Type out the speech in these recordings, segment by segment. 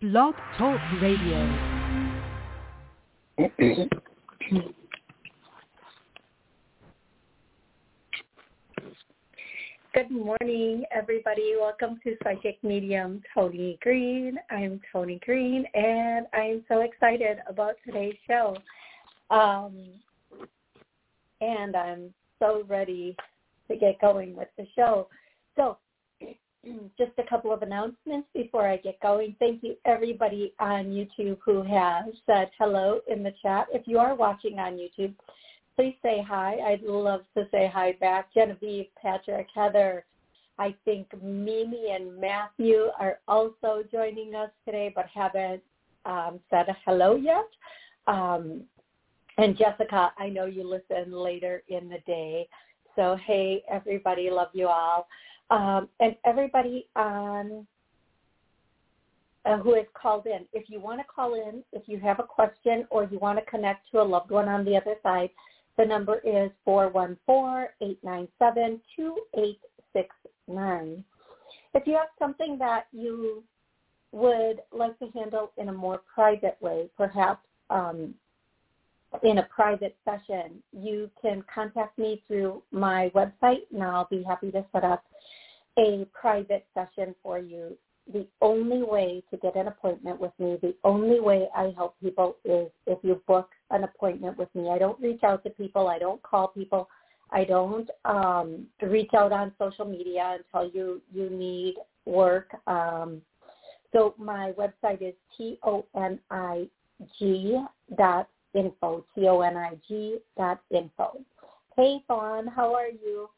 Blog Talk Radio. Good morning, everybody. Welcome to Psychic Medium Toni Greene. I'm Toni Greene, and I'm so excited about today's show. Um, and I'm so ready to get going with the show. So, just a couple of announcements before I get going. Thank you, everybody on YouTube who has said hello in the chat. If you are watching on YouTube, please say hi. I'd love to say hi back. Genevieve, Patrick, Heather, I think Mimi and Matthew are also joining us today, but haven't um, said hello yet. Um, and Jessica, I know you listen later in the day. So hey, everybody, love you all. Um, and everybody on uh, who has called in, if you want to call in, if you have a question or you want to connect to a loved one on the other side, the number is 414-897-2869. If you have something that you would like to handle in a more private way, perhaps um, in a private session, you can contact me through my website and I'll be happy to set up a private session for you the only way to get an appointment with me, the only way I help people is if you book an appointment with me. I don't reach out to people. I don't call people. I don't um, reach out on social media and tell you you need work. Um, so my website is t-o-n-i-g dot info, T-O-N-I-G dot info. Hey, Fawn, how are you?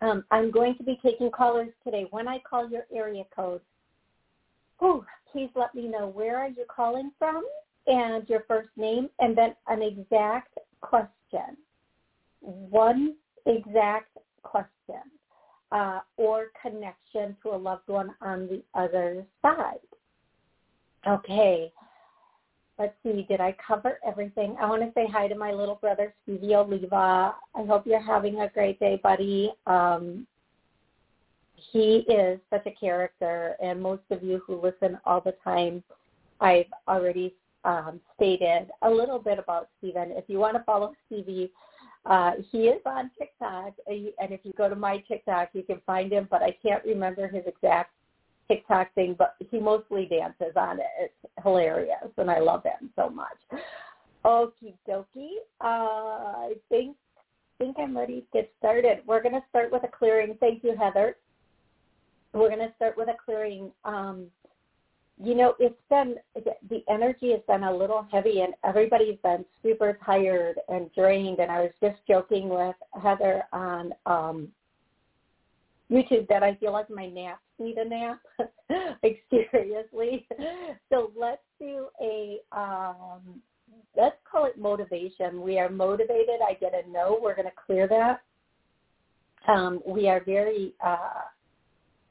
Um, I'm going to be taking callers today. When I call your area code, please let me know where are you calling from and your first name and then an exact question. One exact question uh, or connection to a loved one on the other side. Okay let's see, did I cover everything? I want to say hi to my little brother, Stevie Oliva. I hope you're having a great day, buddy. Um, he is such a character, and most of you who listen all the time, I've already um, stated a little bit about Steven. If you want to follow Stevie, uh, he is on TikTok, and if you go to my TikTok, you can find him, but I can't remember his exact TikTok thing, but he mostly dances on it. It's hilarious, and I love him so much. Okie dokie. Uh, I think think I'm ready to get started. We're going to start with a clearing. Thank you, Heather. We're going to start with a clearing. Um, you know, it's been the energy has been a little heavy, and everybody's been super tired and drained. And I was just joking with Heather on um, YouTube that I feel like my naps need a nap. like seriously. So let's do a um let's call it motivation. We are motivated. I get a no. We're going to clear that. Um, we are very. Uh,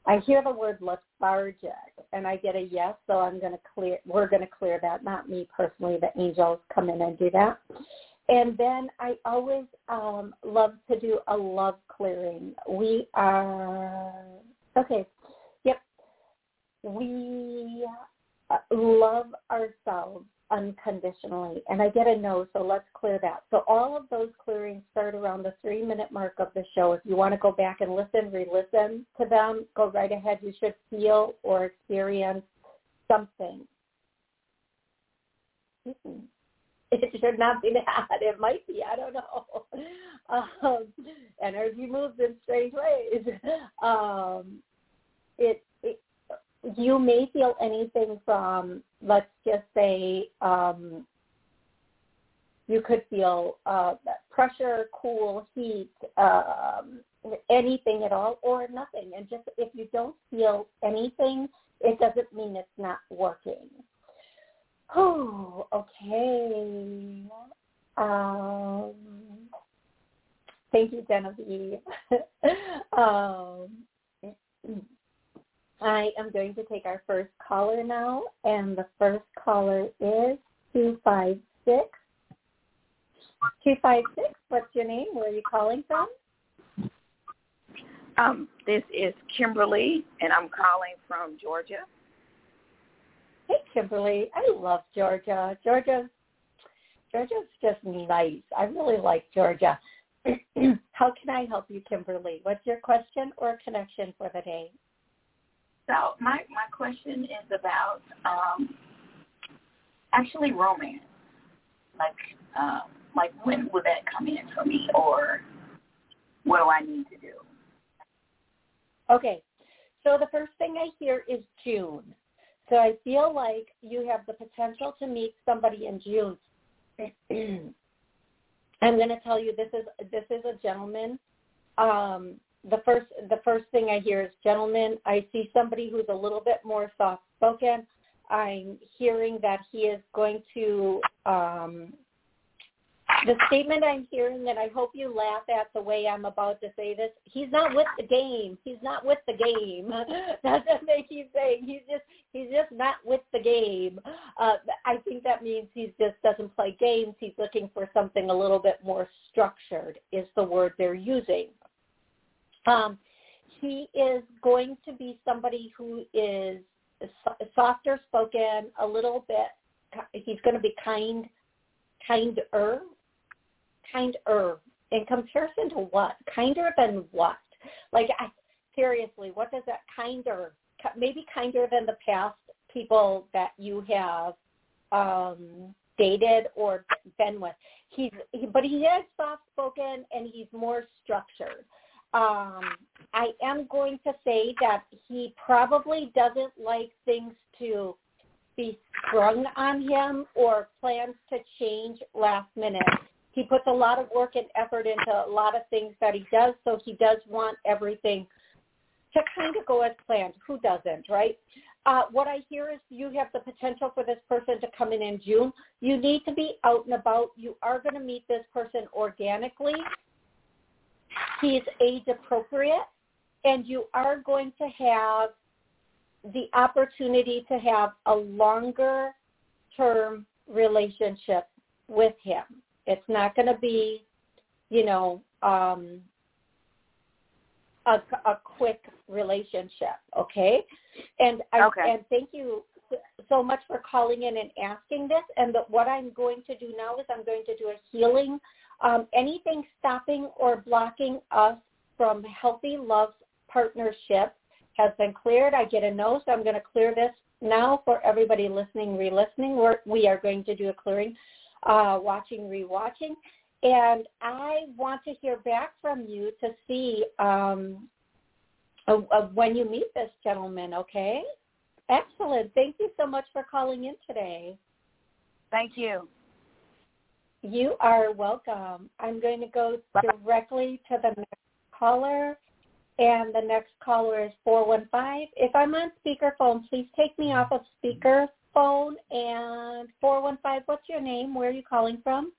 I hear the word lethargic, and I get a yes. So I'm going to clear. We're going to clear that. Not me personally. The angels come in and do that. And then I always um, love to do a love clearing. We are okay. We uh, love ourselves unconditionally, and I get a no, so let's clear that. So all of those clearings start around the three-minute mark of the show. If you want to go back and listen, re-listen to them, go right ahead. You should feel or experience something. Mm-hmm it should not be that. It might be. I don't know. Um, energy moves in strange ways. Um, it you may feel anything from let's just say um, you could feel uh, pressure, cool, heat, um, anything at all, or nothing. And just if you don't feel anything, it doesn't mean it's not working. Oh, okay. Um, thank you, Genevieve. um, I am going to take our first caller now, and the first caller is 256. 256, what's your name? Where are you calling from? Um, this is Kimberly, and I'm calling from Georgia. Hey, Kimberly. I love Georgia. Georgia, Georgia's just nice. I really like Georgia. How can I help you, Kimberly? What's your question or connection for the day? So my my question is about um, actually romance. Like um, like when would that come in for me, or what do I need to do? Okay, so the first thing I hear is June. So I feel like you have the potential to meet somebody in June. I'm going to tell you this is this is a gentleman. Um, the first the first thing I hear is gentlemen, I see somebody who's a little bit more soft spoken. I'm hearing that he is going to um, the statement I'm hearing, and I hope you laugh at the way I'm about to say this. He's not with the game. He's not with the game. That's what they keep saying. He's just he's just not with the game. Uh, I think that means he just doesn't play games. He's looking for something a little bit more structured. Is the word they're using. Um, he is going to be somebody who is softer spoken, a little bit. He's going to be kind, kinder kinder in comparison to what? Kinder than what? Like, I, seriously, what does that kinder, maybe kinder than the past people that you have um, dated or been with. He's, he, but he is soft spoken and he's more structured. Um, I am going to say that he probably doesn't like things to be sprung on him or plans to change last minute he puts a lot of work and effort into a lot of things that he does, so he does want everything to kind of go as planned. Who doesn't, right? Uh, what I hear is you have the potential for this person to come in in June. You need to be out and about. You are going to meet this person organically. He's age appropriate, and you are going to have the opportunity to have a longer term relationship with him. It's not going to be, you know, um, a, a quick relationship. Okay, and I, okay. and thank you so much for calling in and asking this. And the, what I'm going to do now is I'm going to do a healing. Um, anything stopping or blocking us from healthy love partnership has been cleared. I get a no, so I'm going to clear this now for everybody listening, re-listening. We're, we are going to do a clearing uh, watching, rewatching. And I want to hear back from you to see um, uh, uh, when you meet this gentleman, okay? Excellent. Thank you so much for calling in today. Thank you. You are welcome. I'm going to go directly to the next caller, and the next caller is 415. If I'm on speakerphone, please take me off of speaker phone and 415. What's your name? Where are you calling from?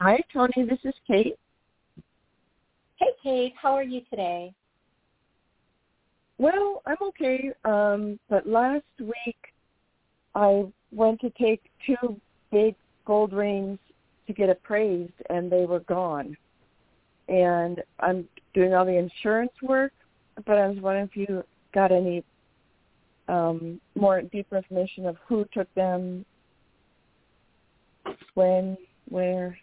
Hi, Toni. This is Kate. Hey, Kate. How are you today? Well, I'm okay. Um, but last week I went to take two big gold rings to get appraised, and they were gone. And I'm doing all the insurance work, but I was wondering if you got any um, more deeper information of who took them, when, where.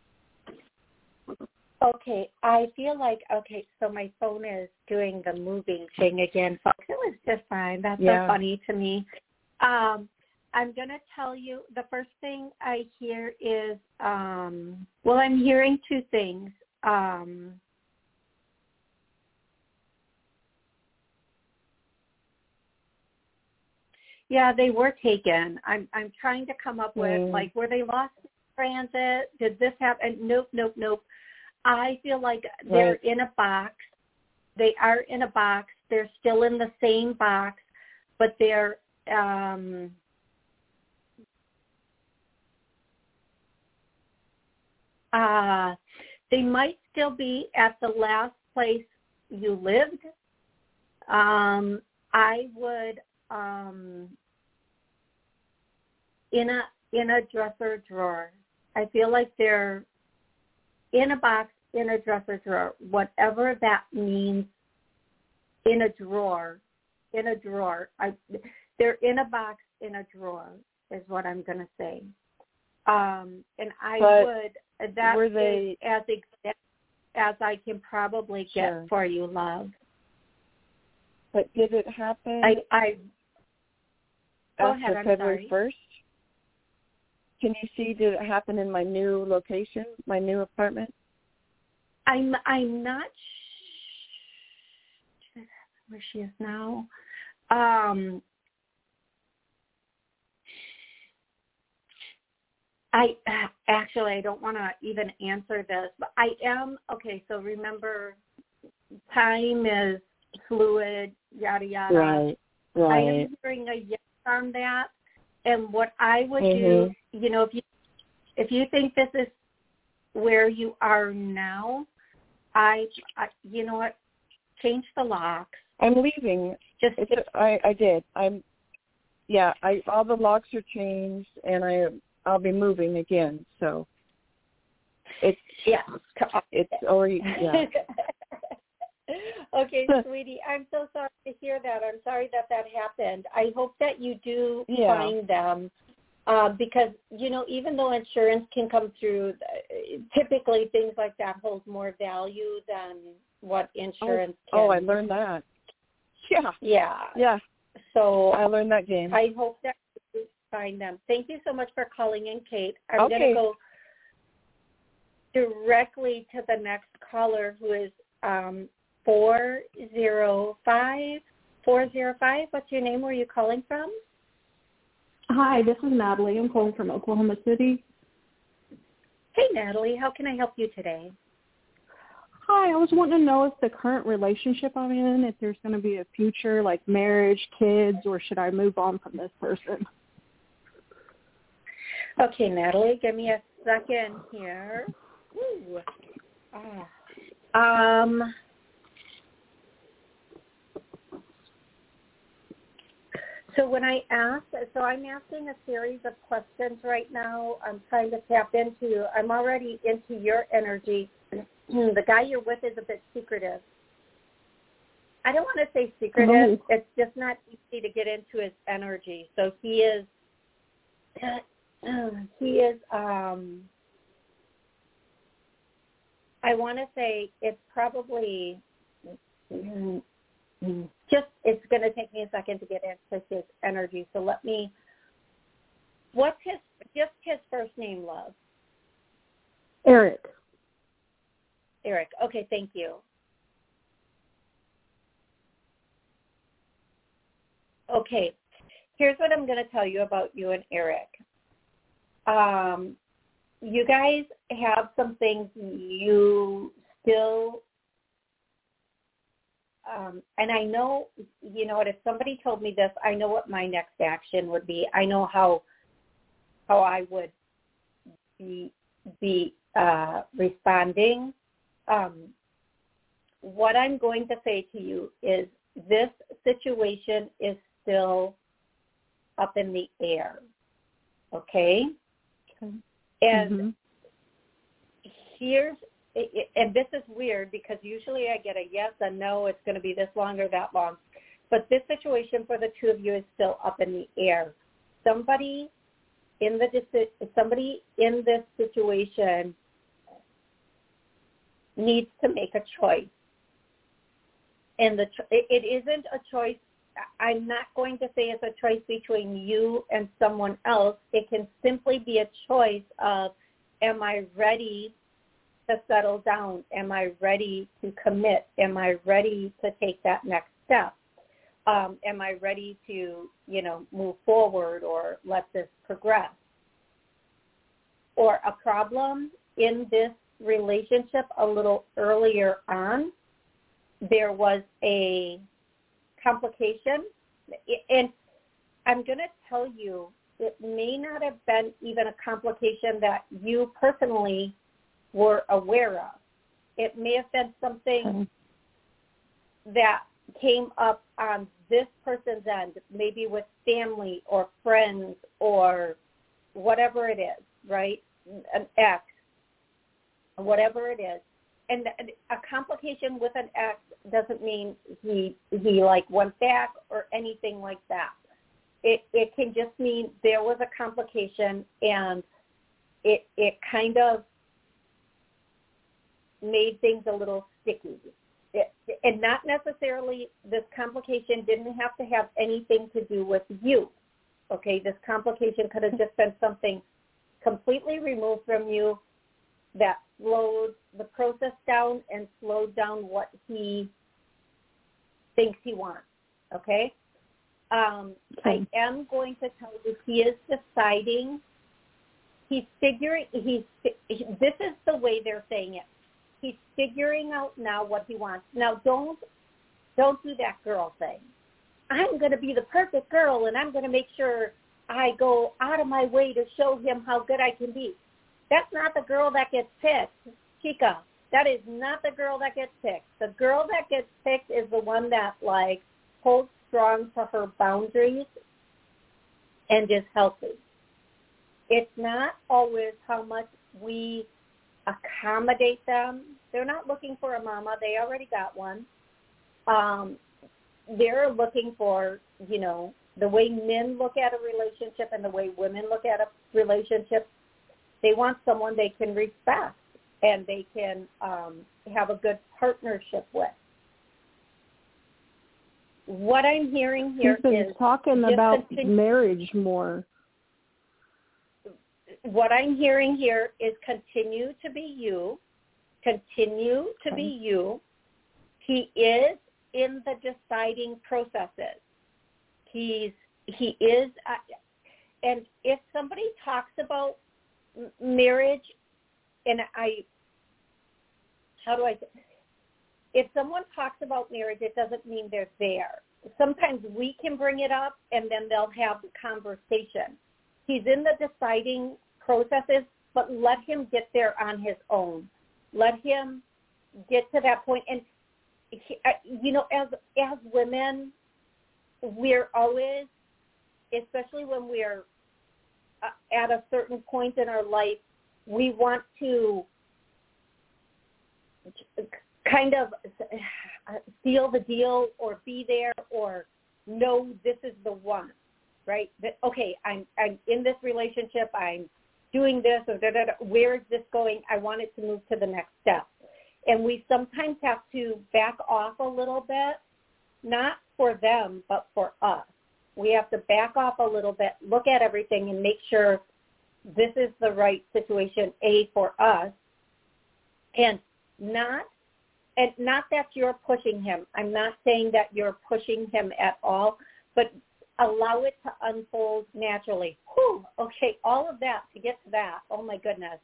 Okay, I feel like okay, so my phone is doing the moving thing again, folks. It was just fine. That's yeah. so funny to me. Um, I'm going to tell you the first thing I hear is um, well, I'm hearing two things. Um, Yeah, they were taken. I'm I'm trying to come up with mm. like were they lost in transit? Did this happen? Nope, nope, nope. I feel like they're right. in a box. They are in a box. They're still in the same box, but they're um uh they might still be at the last place you lived. Um I would um in a in a dresser drawer. I feel like they're in a box in a dresser drawer, whatever that means in a drawer, in a drawer. I they're in a box in a drawer is what I'm going to say. Um, and I But would that were they- as exact as I can probably get Sure. for you, love. But did it happen I I after ahead, February first? Can you see did it happen in my new location, my new apartment? I'm I'm not where she is now. Um, I actually I don't want to even answer this, but I am okay. So remember, time is fluid, yada yada. Right. right. I am hearing a yes on that. And what I would Mhm. do, you know, if you if you think this is where you are now, I, I you know what, change the locks. I'm leaving. Just It's I I did. I'm yeah, I all the locks are changed and I I'll be moving again. So it's yeah. it's already yeah. okay, sweetie. I'm so sorry to hear that. I'm sorry that that happened. I hope that you do Yeah. find them. Uh, because you know, even though insurance can come through, uh, typically things like that hold more value than what insurance can. Oh, I learned that. Yeah. Yeah. Yeah. So I learned that game. I hope that find them. Thank you so much for calling in, Kate. I'm Okay. going to go directly to the next caller who is um, 405. 405, what's your name? Where are you calling from? Hi, this is Natalie. I'm calling from Oklahoma City. Hey, Natalie. How can I help you today? Hi, I was wanting to know if the current relationship I'm in, if there's going to be a future like marriage, kids, or should I move on from this person? Okay, Natalie, give me a second here. Ooh. Ah. Um, so when I ask, so I'm asking a series of questions right now. I'm trying to tap into, I'm already into your energy. the guy you're with is a bit secretive. I don't want to say secretive. Oh. It's just not easy to get into his energy. So he is he is um I want to say it's probably just it's going to take me a second to get into his energy. So let me what's his just his first name, love? Eric. Eric. Okay, thank you. Okay, here's what I'm going to tell you about you and Eric. Um, you guys have some things you still, um, and I know, you know what, if somebody told me this, I know what my next action would be. I know how, how I would be, be uh, responding. Um, what I'm going to say to you is this situation is still up in the air. Okay? Okay. And Mhm. here's and this is weird because usually I get a yes, a no, it's going to be this long or that long. But this situation for the two of you is still up in the air. Somebody in the somebody in this situation needs to make a choice. And the it isn't a choice I'm not going to say it's a choice between you and someone else. It can simply be a choice of am I ready to settle down? Am I ready to commit? Am I ready to take that next step? Um, am I ready to, you know, move forward or let this progress? Or a problem in this relationship a little earlier on, there was a complication. And I'm going to tell you, it may not have been even a complication that you personally were aware of. It may have been something mm-hmm. that came up on this person's end, maybe with family or friends or whatever it is, right? An ex, whatever it is. And a complication with an ex doesn't mean he he like went back or anything like that. it it can just mean there was a complication and it it kind of made things a little sticky. It, and not necessarily this complication didn't have to have anything to do with you. Okay, this complication could have just been something completely removed from you that slowed the process down and slowed down what he thinks he wants. Okay? Um, I am going to tell you he is deciding. He's figuring. He's. This is the way they're saying it. He's figuring out now what he wants. Now, don't don't do that girl thing. I'm going to be the perfect girl, and I'm going to make sure I go out of my way to show him how good I can be. That's not the girl that gets picked, Chica. That is not the girl that gets picked. The girl that gets picked is the one that like holds strong to her boundaries and is healthy. It's not always how much we accommodate them. They're not looking for a mama. They already got one. Um, they're looking for, you know, the way men look at a relationship and the way women look at a relationship. They want someone they can respect and they can um, have a good partnership with. What I'm hearing here He's is talking about marriage more. What I'm hearing here is continue to be you, continue to be you. He is in the deciding processes. He's he is, uh, and if somebody talks about marriage, and I how do I if someone talks about marriage, it doesn't mean they're there. Sometimes we can bring it up and then they'll have the conversation. He's in the deciding processes, but let him get there on his own. Let him get to that point. And, he, you know, as, as women, we're always, especially when we're uh, at a certain point in our life, we want to kind of seal the deal or be there or know this is the one, right? That okay, I'm I'm in this relationship, I'm doing this or where is this going? I want it to move to the next step. And we sometimes have to back off a little bit, not for them, but for us. We have to back off a little bit, look at everything and make sure this is the right situation, A, for us, and not and not that you're pushing him. I'm not saying that you're pushing him at all, but allow it to unfold naturally. Whew, okay, all of that to get to that. Oh my goodness.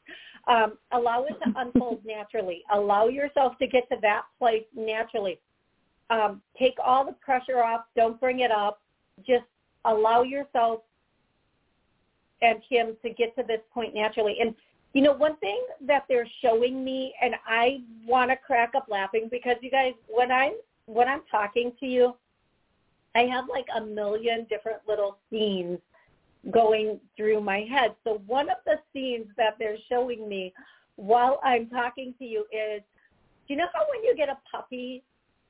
Um, allow it to unfold naturally. Allow yourself to get to that place naturally. Um, take all the pressure off. Don't bring it up. Just allow yourself and him to get to this point naturally. And you know, one thing that they're showing me, and I want to crack up laughing because you guys, when I'm when I'm talking to you, I have like a million different little scenes going through my head. So one of the scenes that they're showing me while I'm talking to you is, do you know how when you get a puppy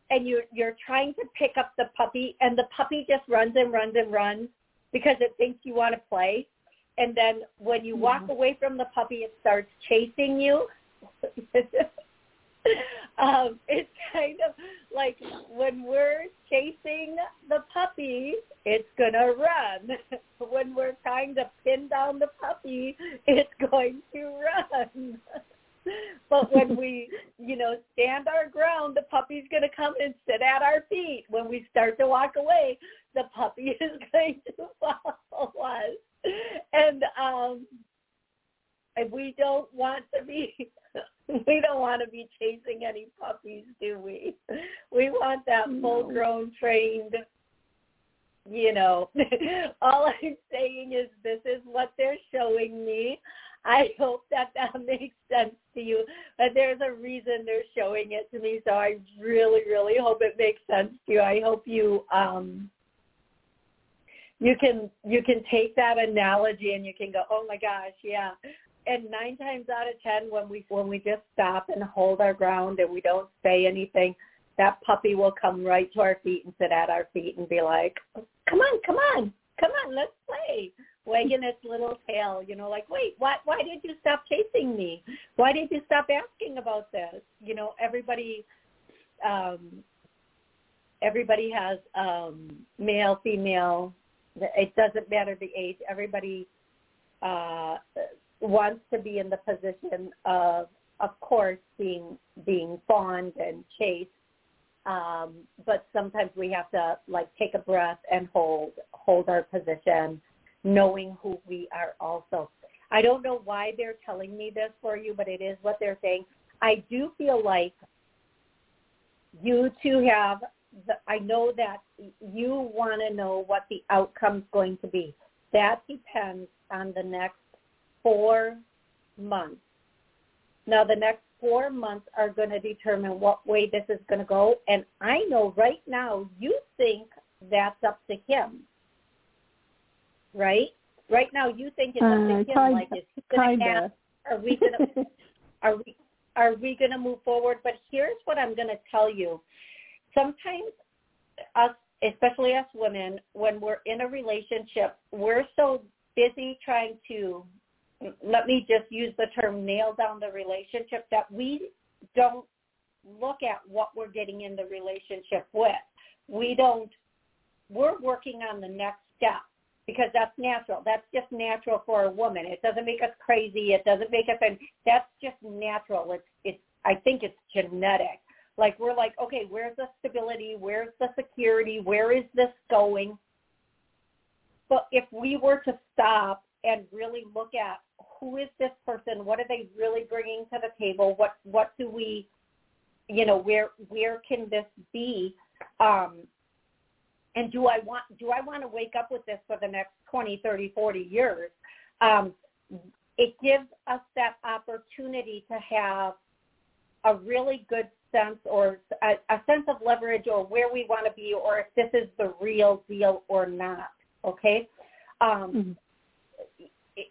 and you're you're trying to pick up the puppy and the puppy just runs and runs and runs because it thinks you want to play? and then when you walk yeah. away from the puppy, it starts chasing you. um, it's kind of like when we're chasing the puppy, it's gonna run. when we're trying to pin down the puppy, it's going to run. but when we, you know, stand our ground, the puppy's going to come and sit at our feet. When we start to walk away, the puppy is going to follow us. and um and we don't want to be we don't want to be chasing any puppies, do we? We want that full grown trained you know. All I'm saying is this is what they're showing me. I hope that that makes sense to you. But there's a reason they're showing it to me, so I really, really hope it makes sense to you. I hope you um you can you can take that analogy and you can go, oh my gosh, yeah. And nine times out of ten, when we when we just stop and hold our ground and we don't say anything, that puppy will come right to our feet and sit at our feet and be like, come on, come on, come on, let's play. Wagging its little tail, you know, like, wait, why why did you stop chasing me? Why did you stop asking about this? You know, everybody um everybody has um male, female, it doesn't matter the age. Everybody uh wants to be in the position of of course being being fawned and chased um, but sometimes we have to like take a breath and hold hold our position, knowing who we are also. I don't know why they're telling me this for you, but it is what they're saying. I do feel like you two have. The, I know that you want to know what the outcome's going to be. That depends on the next four months. Now, the next four months are going to determine what way this is going to go. And I know right now you think that's up to him, right? Right now you think it's up to Uh, him. like, is he going to ask? Are we going to? are we? Are we going to move forward? But here's what I'm going to tell you. Sometimes us, especially us women, when we're in a relationship, we're so busy trying to let me just use the term nail down the relationship that we don't look at what we're getting in the relationship with. We don't, we're working on the next step because that's natural. That's just natural for a woman. It doesn't make us crazy. It doesn't make us, and that's just natural. It's, it's, I think it's genetic. Like we're like, okay, where's the stability? Where's the security? Where is this going? But if we were to stop and really look at who is this person? What are they really bringing to the table? What what do we, you know, where where can this be? Um, and do I want do I want to wake up with this for the next 20, 30, 40 years? Um, it gives us that opportunity to have a really good sense or a, a sense of leverage or where we want to be or if this is the real deal or not. Okay. Um, Mhm.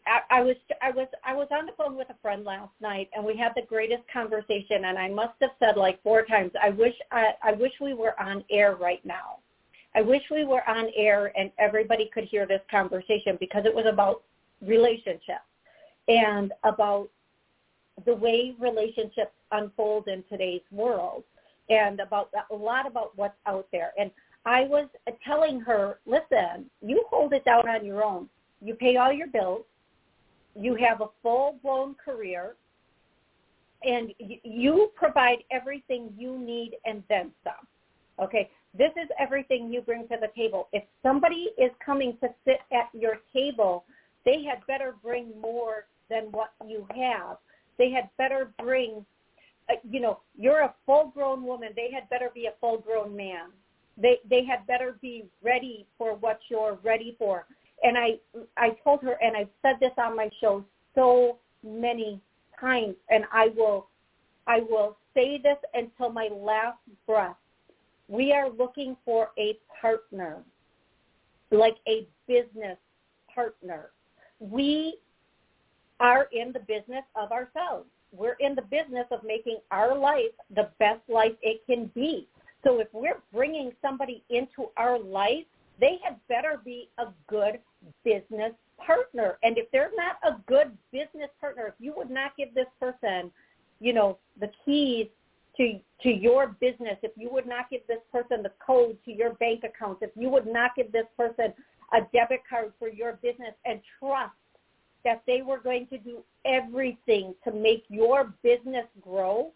I, I was I was I was on the phone with a friend last night and we had the greatest conversation and I must have said like four times I wish I, I wish we were on air right now. I wish we were on air and everybody could hear this conversation because it was about relationships and about the way relationships unfold in today's world and about a lot about what's out there. And I was telling her, listen, you hold it down on your own. You pay all your bills you have a full-blown career, and you provide everything you need and then some. Okay, this is everything you bring to the table. If somebody is coming to sit at your table, they had better bring more than what you have. They had better bring, uh, you know, you're a full-grown woman. They had better be a full-grown man. They they had better be ready for what you're ready for and I I told her and I've said this on my show so many times and I will I will say this until my last breath. We are looking for a partner, like a business partner. We are in the business of ourselves. We're in the business of making our life the best life it can be. So if we're bringing somebody into our life, they had better be a good business partner. And if they're not a good business partner, if you would not give this person, you know, the keys to to your business, if you would not give this person the code to your bank account, if you would not give this person a debit card for your business and trust that they were going to do everything to make your business grow,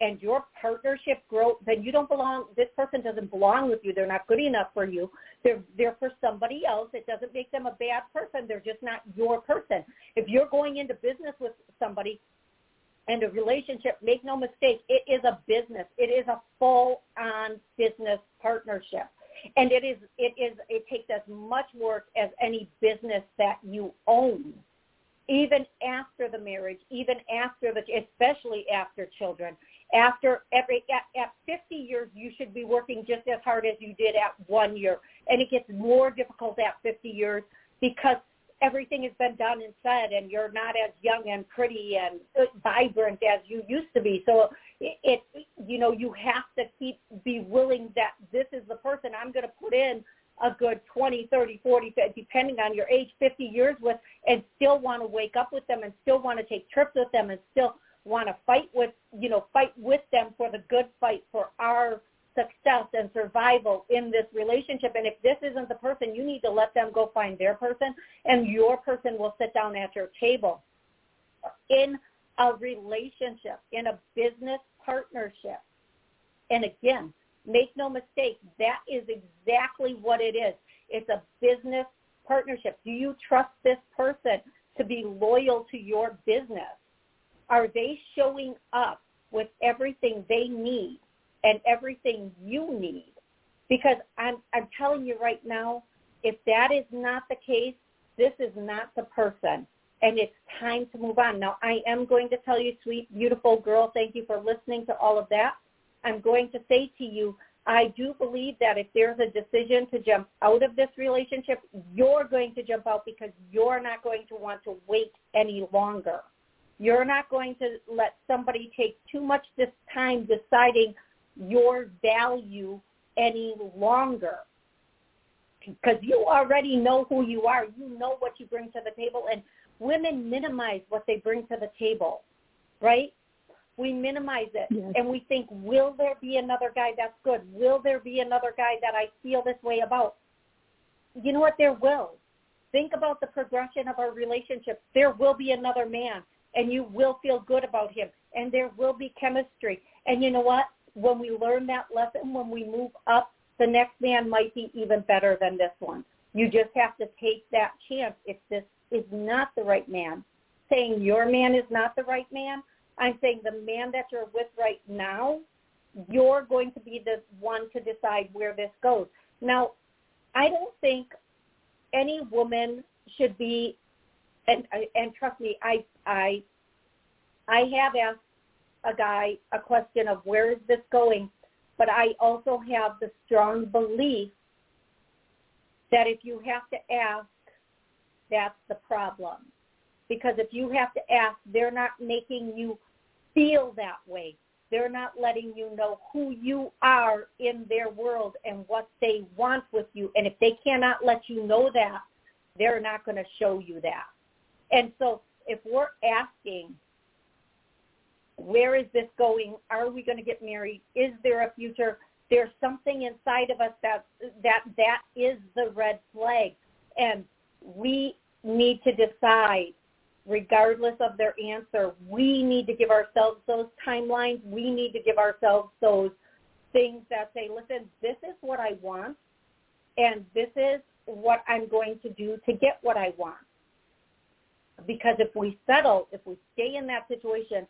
and your partnership grow, then you don't belong. This person doesn't belong with you. They're not good enough for you. They're they're for somebody else. It doesn't make them a bad person. They're just not your person. If you're going into business with somebody and a relationship, make no mistake, it is a business. It is a full-on business partnership, and it is it is it takes as much work as any business that you own even after the marriage, even after the, especially after children. After every, at, at 50 years, you should be working just as hard as you did at one year. And it gets more difficult at 50 years because everything has been done and said and you're not as young and pretty and vibrant as you used to be. So it, it you know, you have to keep, be willing that this is the person I'm going to put in a good 20, 30, 40, depending on your age, 50 years with and still want to wake up with them and still want to take trips with them and still want to fight with, you know, fight with them for the good fight for our success and survival in this relationship. And if this isn't the person, you need to let them go find their person and your person will sit down at your table. In a relationship, in a business partnership. And again, make no mistake, that is exactly what it is. It's a business partnership. Do you trust this person to be loyal to your business? Are they showing up with everything they need and everything you need? Because I'm I'm telling you right now, if that is not the case, this is not the person and it's time to move on. Now, I am going to tell you, sweet, beautiful girl, thank you for listening to all of that. I'm going to say to you, I do believe that if there's a decision to jump out of this relationship, you're going to jump out because you're not going to want to wait any longer. You're not going to let somebody take too much this time deciding your value any longer because you already know who you are. You know what you bring to the table, and women minimize what they bring to the table, right? We minimize it yes. and we think, will there be another guy that's good? Will there be another guy that I feel this way about? You know what? There will. Think about the progression of our relationship. There will be another man and you will feel good about him and there will be chemistry. And you know what? When we learn that lesson, when we move up, the next man might be even better than this one. You just have to take that chance if this is not the right man. Saying your man is not the right man, I'm saying the man that you're with right now, you're going to be the one to decide where this goes. Now, I don't think any woman should be, and and trust me, I I I have asked a guy a question of where is this going, but I also have the strong belief that if you have to ask that's the problem. Because if you have to ask, they're not making you feel that way. They're not letting you know who you are in their world and what they want with you. And if they cannot let you know that, they're not going to show you that. And so if we're asking, where is this going? Are we going to get married? Is there a future? There's something inside of us that that that is the red flag. And we need to decide regardless of their answer. We need to give ourselves those timelines. We need to give ourselves those things that say, listen, this is what I want and this is what I'm going to do to get what I want. Because if we settle, if we stay in that situation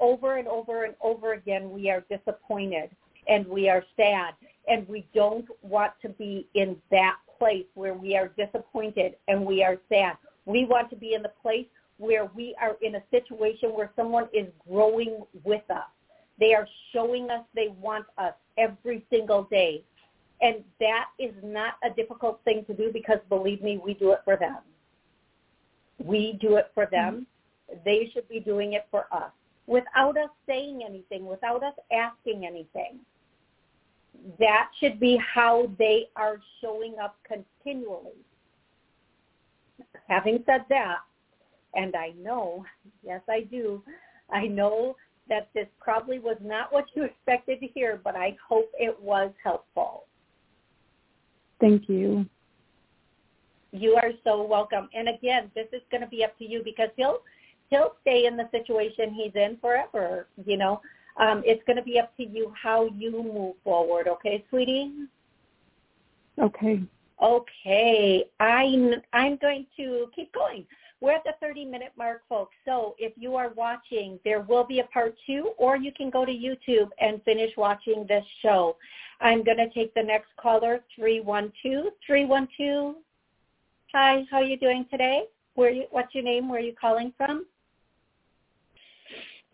over and over and over again, we are disappointed and we are sad and we don't want to be in that place where we are disappointed and we are sad. We want to be in the place where we are in a situation where someone is growing with us. They are showing us they want us every single day. And that is not a difficult thing to do because believe me, we do it for them. We do it for them. Mm-hmm. They should be doing it for us without us saying anything, without us asking anything that should be how they are showing up continually. Having said that, and I know, yes I do, I know that this probably was not what you expected to hear, but I hope it was helpful. Thank you. You are so welcome. And again, this is going to be up to you because he'll he'll stay in the situation he's in forever, you know um, it's going to be up to you how you move forward. Okay, sweetie? Okay. Okay. I'm, I'm going to keep going. We're at the 30 minute mark, folks. So if you are watching, there will be a part two, or you can go to YouTube and finish watching this show. I'm going to take the next caller, 312. 312. Hi, how are you doing today? Where you, what's your name? Where are you calling from?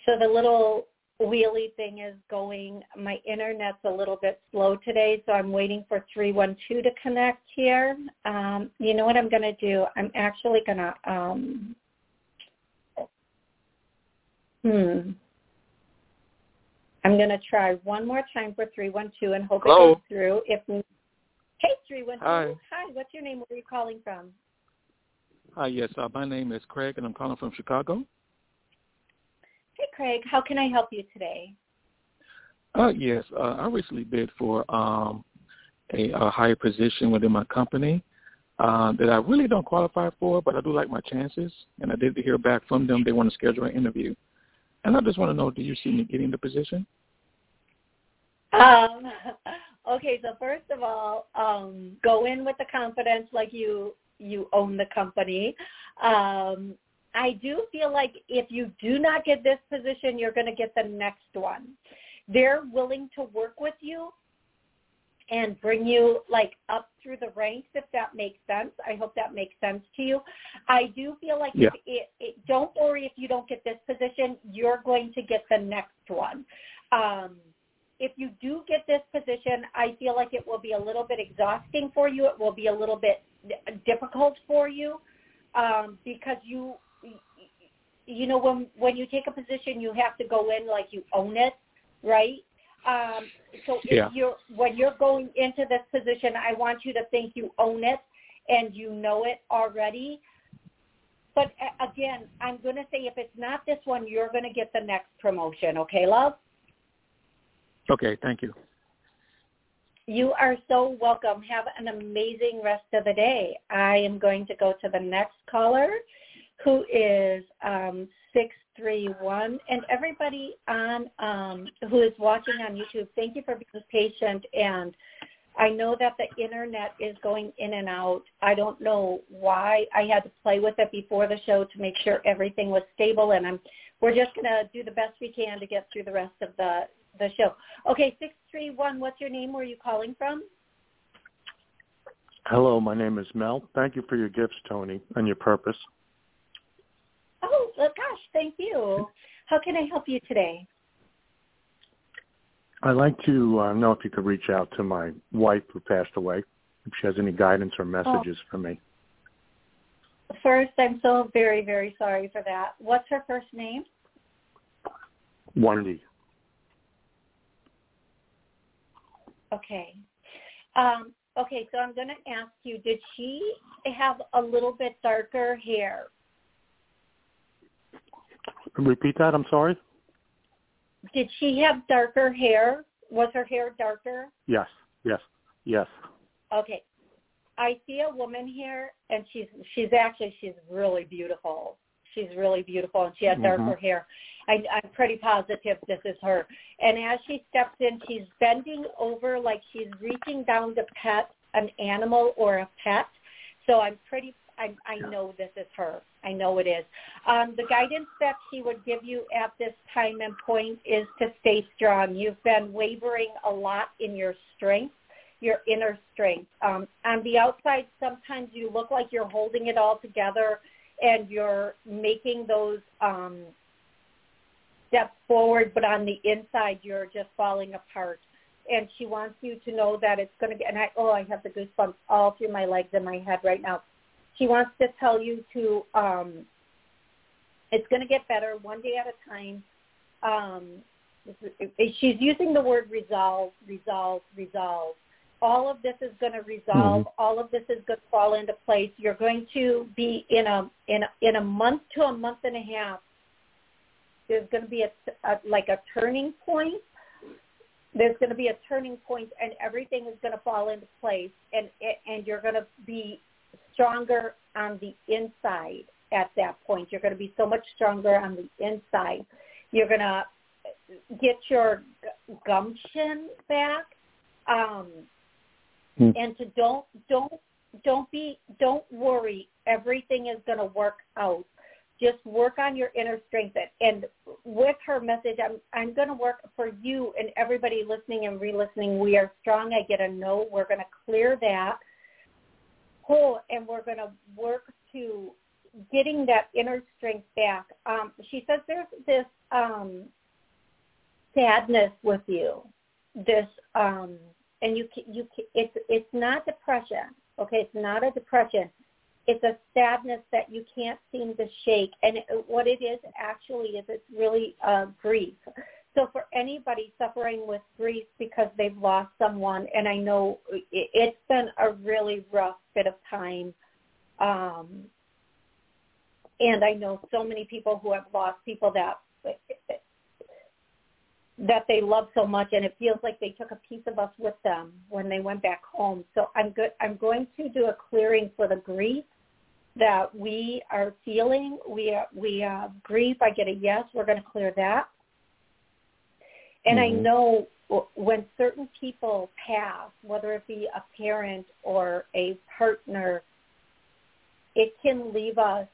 So the little wheelie thing is going. My internet's a little bit slow today, so I'm waiting for 312 to connect here. Um, you know what I'm going to do? I'm actually going to, um, hmm. I'm going to try one more time for 312 and hope Hello? it goes through. If Hey, three one two. Hi. Hi. What's your name? Where are you calling from? Hi, yes. Uh, my name is Craig, and I'm calling from Chicago. Hey, Craig. How can I help you today? Uh, yes, uh, I recently bid for um, a, a higher position within my company uh, that I really don't qualify for, but I do like my chances, and I did hear back from them. They want to schedule an interview, and I just want to know, do you see me getting the position? Um, okay, so first of all, um, go in with the confidence like you you own the company. Um, I do feel like if you do not get this position, you're going to get the next one. They're willing to work with you and bring you like up through the ranks if that makes sense. I hope that makes sense to you. I do feel like Yeah. if it, it, don't worry if you don't get this position, you're going to get the next one. Um, if you do get this position, I feel like it will be a little bit exhausting for you. It will be a little bit difficult for you um, because you, you know, when when you take a position, you have to go in like you own it, right? Um, so if Yeah. you're when you're going into this position, I want you to think you own it and you know it already. But again, I'm going to say if it's not this one, you're going to get the next promotion. Okay, love? Okay, thank you. You are so welcome. Have an amazing rest of the day. I am going to go to the next caller, who is um, 631. And everybody on um, who is watching on YouTube, thank you for being patient. And I know that the internet is going in and out. I don't know why. I had to play with it before the show to make sure everything was stable. And I'm we're just going to do the best we can to get through the rest of the the show. Okay, six three one. What's your name? Where are you calling from? Hello, my name is Mel. Thank you for your gifts, Toni, and your purpose. Oh, well, gosh, thank you. How can I help you today? I'd like to uh, know if you could reach out to my wife who passed away, if she has any guidance or messages for me. First, I'm so very, very sorry for that. What's her first name? Wendy. Okay. Um, okay, so I'm going to ask you, did she have a little bit darker hair? Repeat that, I'm sorry? Did she have darker hair? Was her hair darker? Yes, yes, yes. Okay. I see a woman here and she's she's actually she's really beautiful. She's really beautiful and she had darker Mhm. hair. I I'm pretty positive this is her. And as she steps in, she's bending over like she's reaching down to pet an animal or a pet. So I'm pretty I I know this is her. I know it is. Um, the guidance that she would give you at this time and point is to stay strong. You've been wavering a lot in your strength your inner strength. Um, on the outside, sometimes you look like you're holding it all together and you're making those um, steps forward, but on the inside, you're just falling apart. And she wants you to know that it's going to be, and I, oh, I have the goosebumps all through my legs and my head right now. She wants to tell you to, um, it's going to get better one day at a time. Um, she's using the word resolve, resolve, resolve all of this is going to resolve. All of this is going to fall into place. You're going to be in a in a, in a month to a month and a half. There's going to be a, a like a turning point. There's going to be a turning point, and everything is going to fall into place, and and you're going to be stronger on the inside at that point. You're going to be so much stronger on the inside. You're going to get your gumption back. Um, Hmm. and to don't don't don't be don't worry everything is going to work out just work on your inner strength and with her message i'm i'm going to work for you and everybody listening and re-listening we are strong i get a no we're going to clear that oh and we're going to work to getting that inner strength back. Um she says there's this um sadness with you. This um and you you it's it's not depression okay? It's not a depression. It's a sadness that you can't seem to shake. And it, what it is actually is it's really uh grief So for anybody suffering with grief because they've lost someone, and I know it's been a really rough bit of time, um, and I know so many people who have lost people that that they love so much and it feels like they took a piece of us with them when they went back home. So I'm good I'm going to do a clearing for the grief that we are feeling. We are, we have grief. I get a yes. We're going to clear that. And mm-hmm. I know when certain people pass, whether it be a parent or a partner, it can leave us.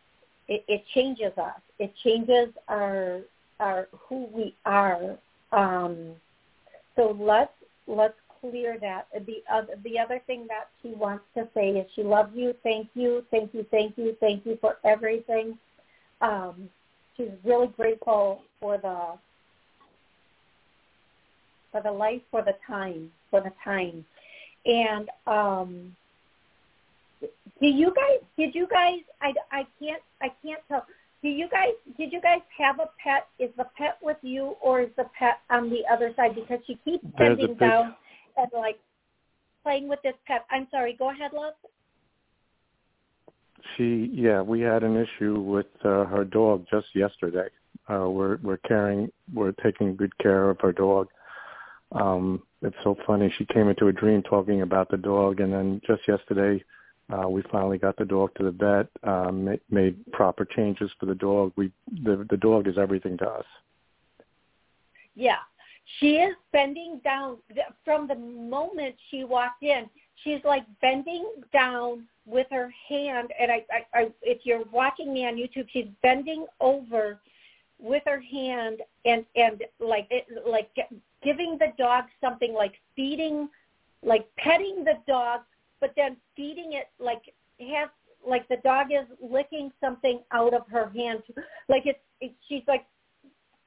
It, it changes us. It changes our our who we are. Um, so let's let's clear that. The other the other thing that she wants to say is she loves you. Thank you, thank you, thank you, thank you for everything. Um, she's really grateful for the for the life, for the time, for the time. And um, do you guys? Did you guys? I, I can't I can't tell. Do you guys? Did you guys have a pet? Is the pet with you, or is the pet on the other side? Because she keeps bending down and like playing with this pet. I'm sorry. Go ahead, love. She yeah, we had an issue with uh, her dog just yesterday. Uh, we're we're caring, we're taking good care of her dog, um, it's so funny. She came into a dream talking about the dog, and then just yesterday, uh, we finally got the dog to the vet. Um, made, made proper changes for the dog. We the the dog is everything to us. Yeah, she is bending down from the moment she walked in. She's like bending down with her hand, and I, I, I if you're watching me on YouTube, she's bending over with her hand and and like it, like giving the dog something like feeding like petting the dog but then feeding it like has like the dog is licking something out of her hand. Like it's it, she's like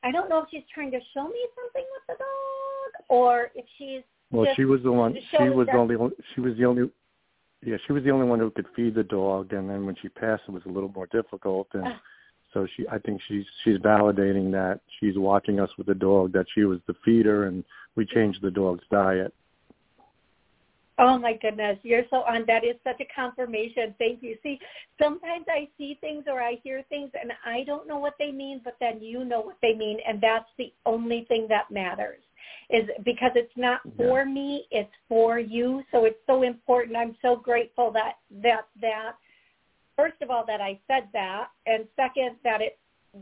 i don't know if she's trying to show me something with the dog or if she's well she was the one she was the only she was the only yeah she was the only one who could feed the dog and then when she passed it was a little more difficult and uh, so she, I think she's she's validating that she's watching us with the dog that she was the feeder and we changed the dog's diet. Oh my goodness, you're so on. That is such a confirmation. Thank you. See, sometimes I see things or I hear things and I don't know what they mean, but then you know what they mean, and that's the only thing that matters. Is because it's not for yeah. me, it's for you. So it's so important. I'm so grateful that that that first of all that I said that, and second that it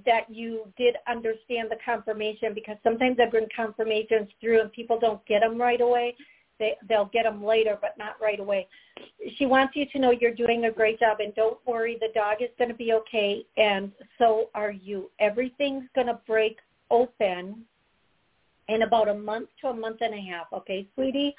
that you did understand the confirmation because sometimes I bring confirmations through and people don't get them right away. They they'll get them later, but not right away. She wants you to know you're doing a great job, and don't worry, the dog is going to be okay, and so are you. Everything's going to break open in about a month to a month and a half. Okay, sweetie.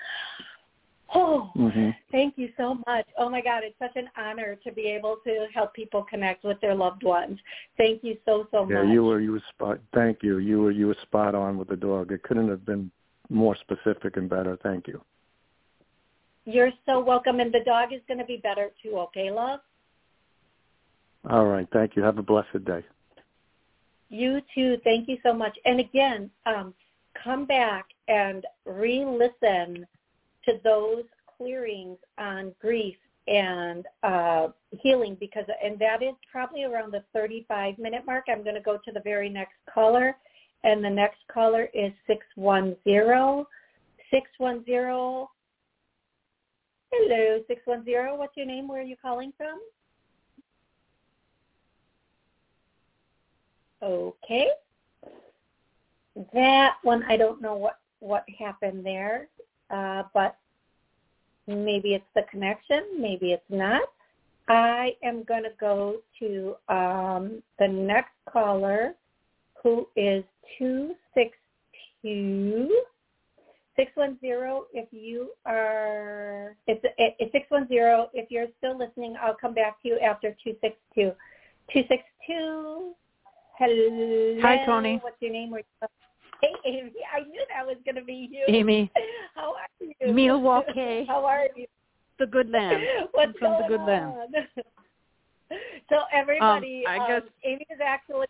Oh, mm-hmm. thank you so much. Oh my God, it's such an honor to be able to help people connect with their loved ones. Thank you so so yeah, much. Yeah, you were you were spot. Thank you. You were you were spot on with the dog. It couldn't have been more specific and better. Thank you. You're so welcome, and the dog is going to be better too. Okay, love. All right. Thank you. Have a blessed day. You too. Thank you so much. And again, um, come back and re-listen to those clearings on grief and uh, healing because and that is probably around the 35 minute mark. I'm going to go to the very next caller and the next caller is 610 610 Hello 610 what's your name where are you calling from? Okay. That one I don't know what what happened there uh, but maybe it's the connection, maybe it's not. I am going to go to um, the next caller, who is 262. 610 if you are it's it's 610 if you're still listening I'll come back to you after 262 262 hello Hi Toni. What's your name? Where Hey, Amy. I knew that was going to be you. Amy. How are you? Milwaukee. How are you? The good land. What's from the good on? land. so everybody, um, I um, guess Amy is actually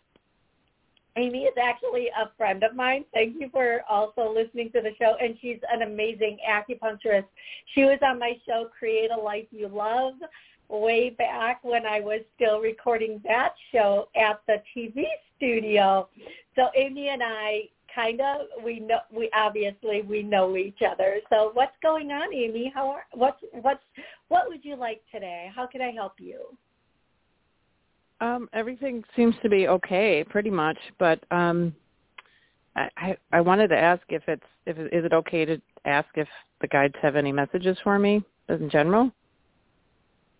Amy is actually a friend of mine. Thank you for also listening to the show. And she's an amazing acupuncturist. She was on my show, Create a Life You Love, way back when I was still recording that show at the TV studio. So Amy and I kind of we know we obviously we know each other. So what's going on, Amy? How are what's what's what would you like today? How can I help you? Um, everything seems to be okay, pretty much. But um, I, I wanted to ask if it's if is it okay to ask if the guides have any messages for me in general?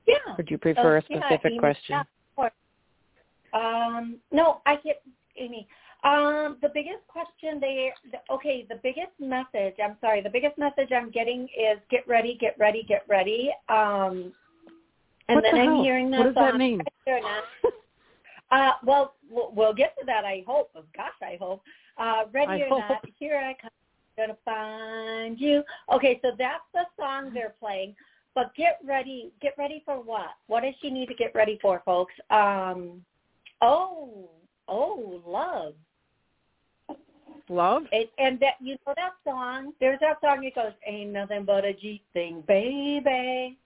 Yeah. Or do you prefer Uh, a specific yeah, Amy, question? yeah, of course. Um, no, I get Amy. Um, the biggest question they the, okay, the biggest message. I'm sorry. The biggest message I'm getting is get ready, get ready, get ready. Um, and What then the I'm hell? hearing this What does that mean? Uh, well, we'll get to that. I hope. Gosh, I hope. Uh, ready I or hope. not, here I come. Gonna find you. Okay, so that's the song they're playing. But get ready. Get ready for what? What does she need to get ready for, folks? Um, oh, oh, love. Love? It, and that you know that song. There's that song. It goes, "Ain't nothing but a G thing, baby."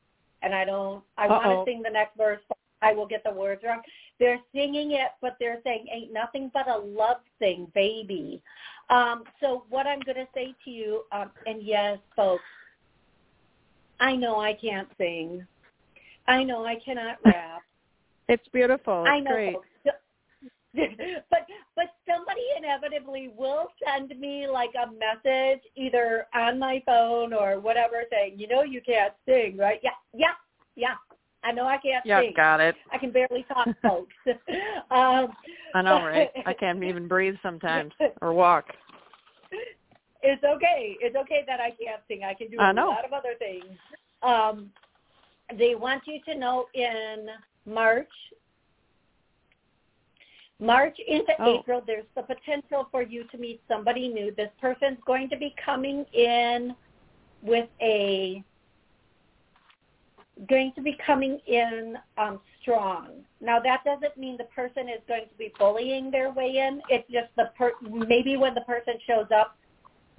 And I don't. I want to sing the next verse. But I will get the words wrong. They're singing it, but they're saying, "Ain't nothing but a love thing, baby." Um, so what I'm going to say to you, um, and yes, folks, I know I can't sing. I know I cannot rap. It's beautiful. It's I know, great. but but somebody inevitably will send me like a message either on my phone or whatever saying, you know, you can't sing, right? Yeah, yeah, yeah. I know I can't Yeah, sing. got it. I can barely talk, folks. um, I know, right? I can't even breathe sometimes or walk. It's okay. It's okay that I can't sing. I can do I a lot of other things. Um, they want you to know in March, March into Oh. April, there's the potential for you to meet somebody new. This person's going to be coming in with a going to be coming in um, strong. Now that doesn't mean the person is going to be bullying their way in. It's just the per- maybe when the person shows up,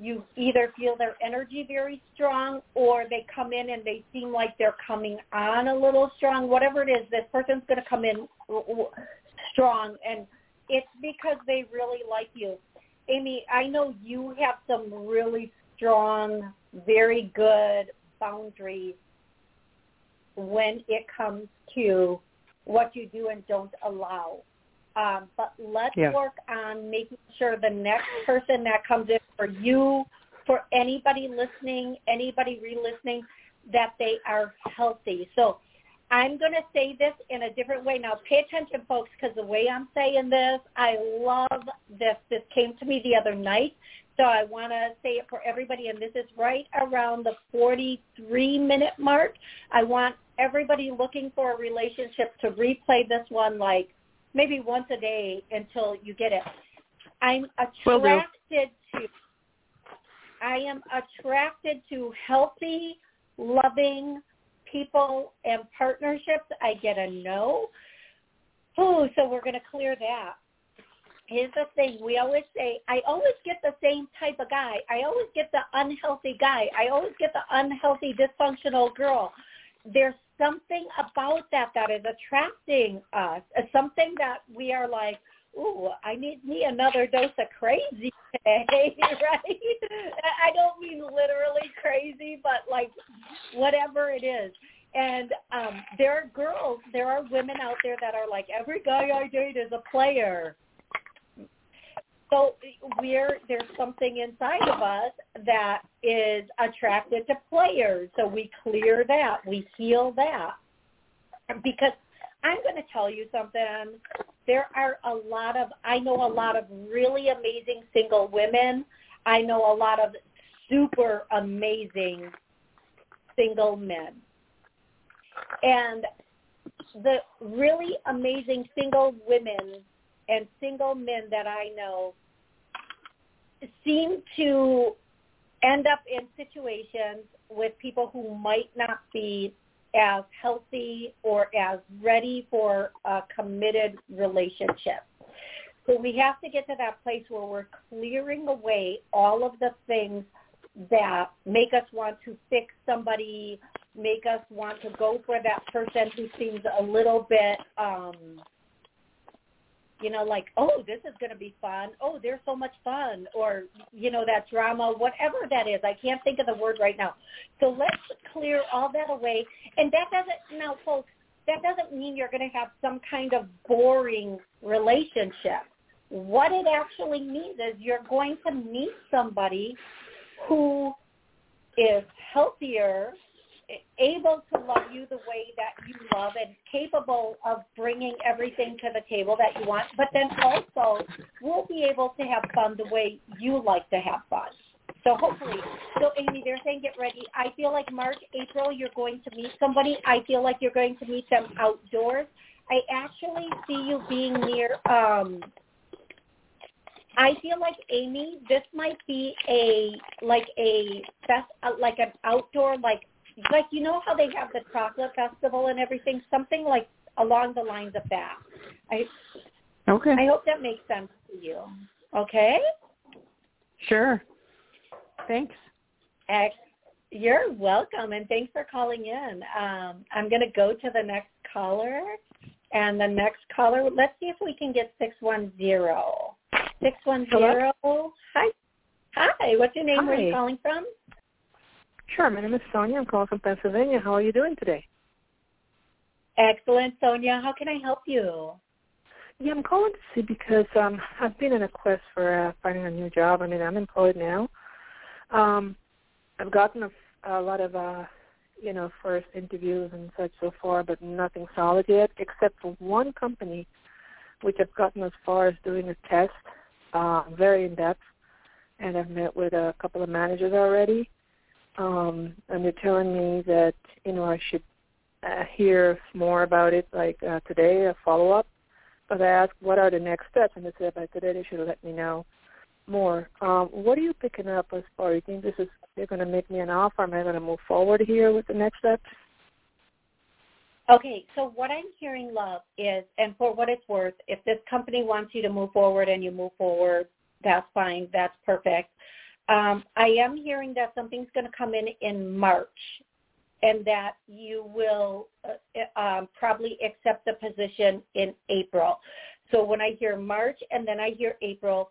you either feel their energy very strong or they come in and they seem like they're coming on a little strong. Whatever it is, this person's going to come in strong and it's because they really like you. Amy, I know you have some really strong, very good boundaries when it comes to what you do and don't allow. Um, but let's Yeah. work on making sure the next person that comes in for you, for anybody listening, anybody re-listening, that they are healthy. So I'm going to say this in a different way. Now pay attention, folks, because the way I'm saying this, I love this. This came to me the other night. So I want to say it for everybody, and this is right around the 43-minute mark. I want everybody looking for a relationship to replay this one like maybe once a day until you get it. I'm attracted to I am attracted to healthy, loving people and partnerships. I get a no. Oh, so we're going to clear that. Here's the thing. We always say, I always get the same type of guy. I always get the unhealthy guy. I always get the unhealthy, dysfunctional girl. There's something about that that is attracting us. Something that we are like, ooh, I need me another dose of crazy today, right? I don't mean literally crazy, but like whatever it is. And um, there are girls, there are women out there that are like, every guy I date is a player. So we're there's something inside of us that is attracted to players. So we clear that, we heal that. Because I'm going to tell you something. There are a lot of I know a lot of really amazing single women. I know a lot of super amazing single men. And the really amazing single women and single men that I know seem to end up in situations with people who might not be as healthy or as ready for a committed relationship. So we have to get to that place where we're clearing away all of the things that make us want to fix somebody, make us want to go for that person who seems a little bit, um, you know, like, oh, this is going to be fun. Oh, they're so much fun. Or, you know, that drama, whatever that is. I can't think of the word right now. So let's clear all that away. And that doesn't, now, folks, that doesn't mean you're going to have some kind of boring relationship. What it actually means is you're going to meet somebody who is healthier, able to love you the way that you love and capable of bringing everything to the table that you want, but then also we'll be able to have fun the way you like to have fun. So hopefully, so Amy, they're saying get ready. I feel like March, April, you're going to meet somebody. I feel like you're going to meet them outdoors. I actually see you being near. um I feel like Amy, this might be a like a fest, uh, like an outdoor, like like you know how they have the chocolate festival and everything, something like along the lines of that. I okay. I hope that makes sense to you. Okay. Sure. Thanks. Ex- you're welcome, and thanks for calling in. Um, I'm going to go to the next caller, and the next caller. Let's see if we can get six one zero. Six one zero. Hi. Hi. What's your name? Hi. Where are you calling from? Sure. My name is Sonia. I'm calling from Pennsylvania. How are you doing today? Excellent, Sonia. How can I help you? Yeah, I'm calling to see because um, I've been in a quest for uh, finding a new job. I mean, I'm employed now. Um, I've gotten a, a lot of, uh, you know, first interviews and such so far, but nothing solid yet, except for one company, which I've gotten as far as doing a test, uh, very in depth, and I've met with a couple of managers already. Um, and they're telling me that you know I should uh, hear more about it, like uh, today, a follow up. But I asked, what are the next steps? And they said by today they should let me know more. Um, what are you picking up as far? You think this is they're going to make me an offer? Am I going to move forward here with the next steps? Okay, so what I'm hearing, love, is, and for what it's worth, if this company wants you to move forward and you move forward, that's fine. That's perfect. Um, I am hearing that something's going to come in in March, and that you will uh, um, probably accept the position in April. So when I hear March and then I hear April,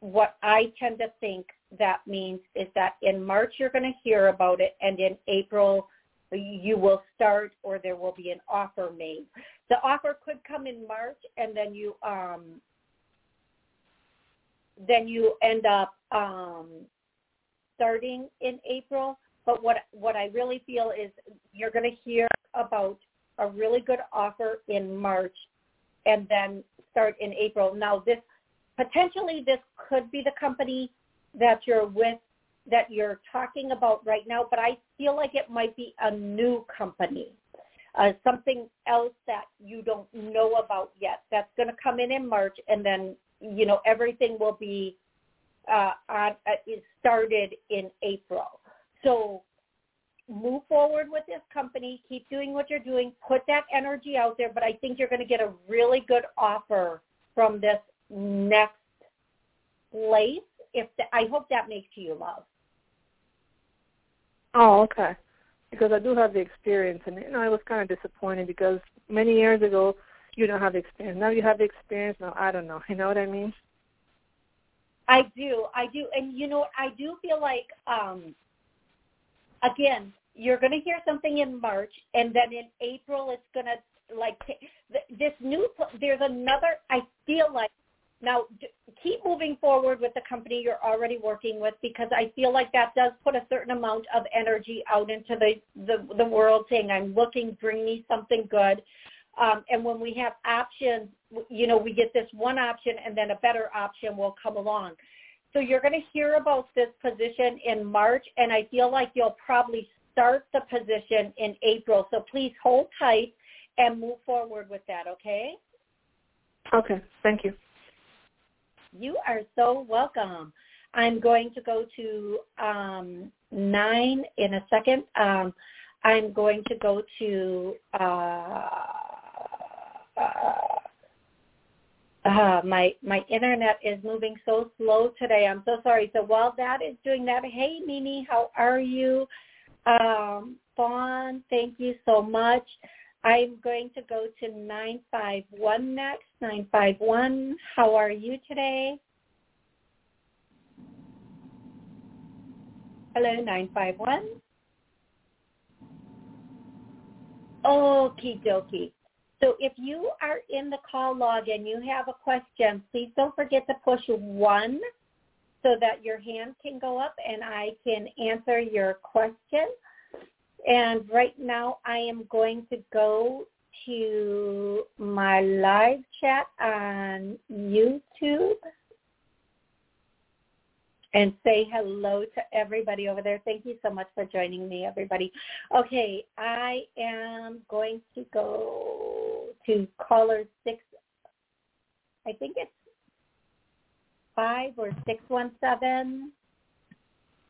what I tend to think that means is that in March you're going to hear about it, and in April you will start or there will be an offer made. The offer could come in March, and then you um, then you end up um, starting in April. But what what I really feel is you're going to hear about a really good offer in March, and then start in April. Now this potentially this could be the company that you're with that you're talking about right now, but I feel like it might be a new company, uh, something else that you don't know about yet. That's going to come in in March, and then you know everything will be uh, uh, is started in April. So move forward with this company. Keep doing what you're doing. Put that energy out there. But I think you're going to get a really good offer from this next place. If the, I hope that makes you love. Oh, okay. Because I do have the experience, and you know, I was kind of disappointed because many years ago you don't have experience. Now you have experience. Now I don't know. You know what I mean? I do, I do, and you know, I do feel like, um, again, you're going to hear something in March, and then in April it's going to like this new. There's another. I feel like now keep moving forward with the company you're already working with because I feel like that does put a certain amount of energy out into the the, the world, saying I'm looking, bring me something good. Um, and when we have options, you know, we get this one option and then a better option will come along. So you're going to hear about this position in March, and I feel like you'll probably start the position in April. So please hold tight and move forward with that, okay? Okay, thank you. You are so welcome. I'm going to go to um, nine in a second. Um, I'm going to go to uh, uh, uh, my my internet is moving so slow today. I'm so sorry. So while that is doing that, hey Mimi, how are you? Um, Fawn, thank you so much. I'm going to go to 951 next. 951, how are you today? Hello, 951. Okie dokie. So if you are in the call log and you have a question, please don't forget to push one so that your hand can go up and I can answer your question. And right now I am going to go to my live chat on YouTube and say hello to everybody over there. Thank you so much for joining me, everybody. Okay, I am going to go to caller six. I think it's five or six one seven.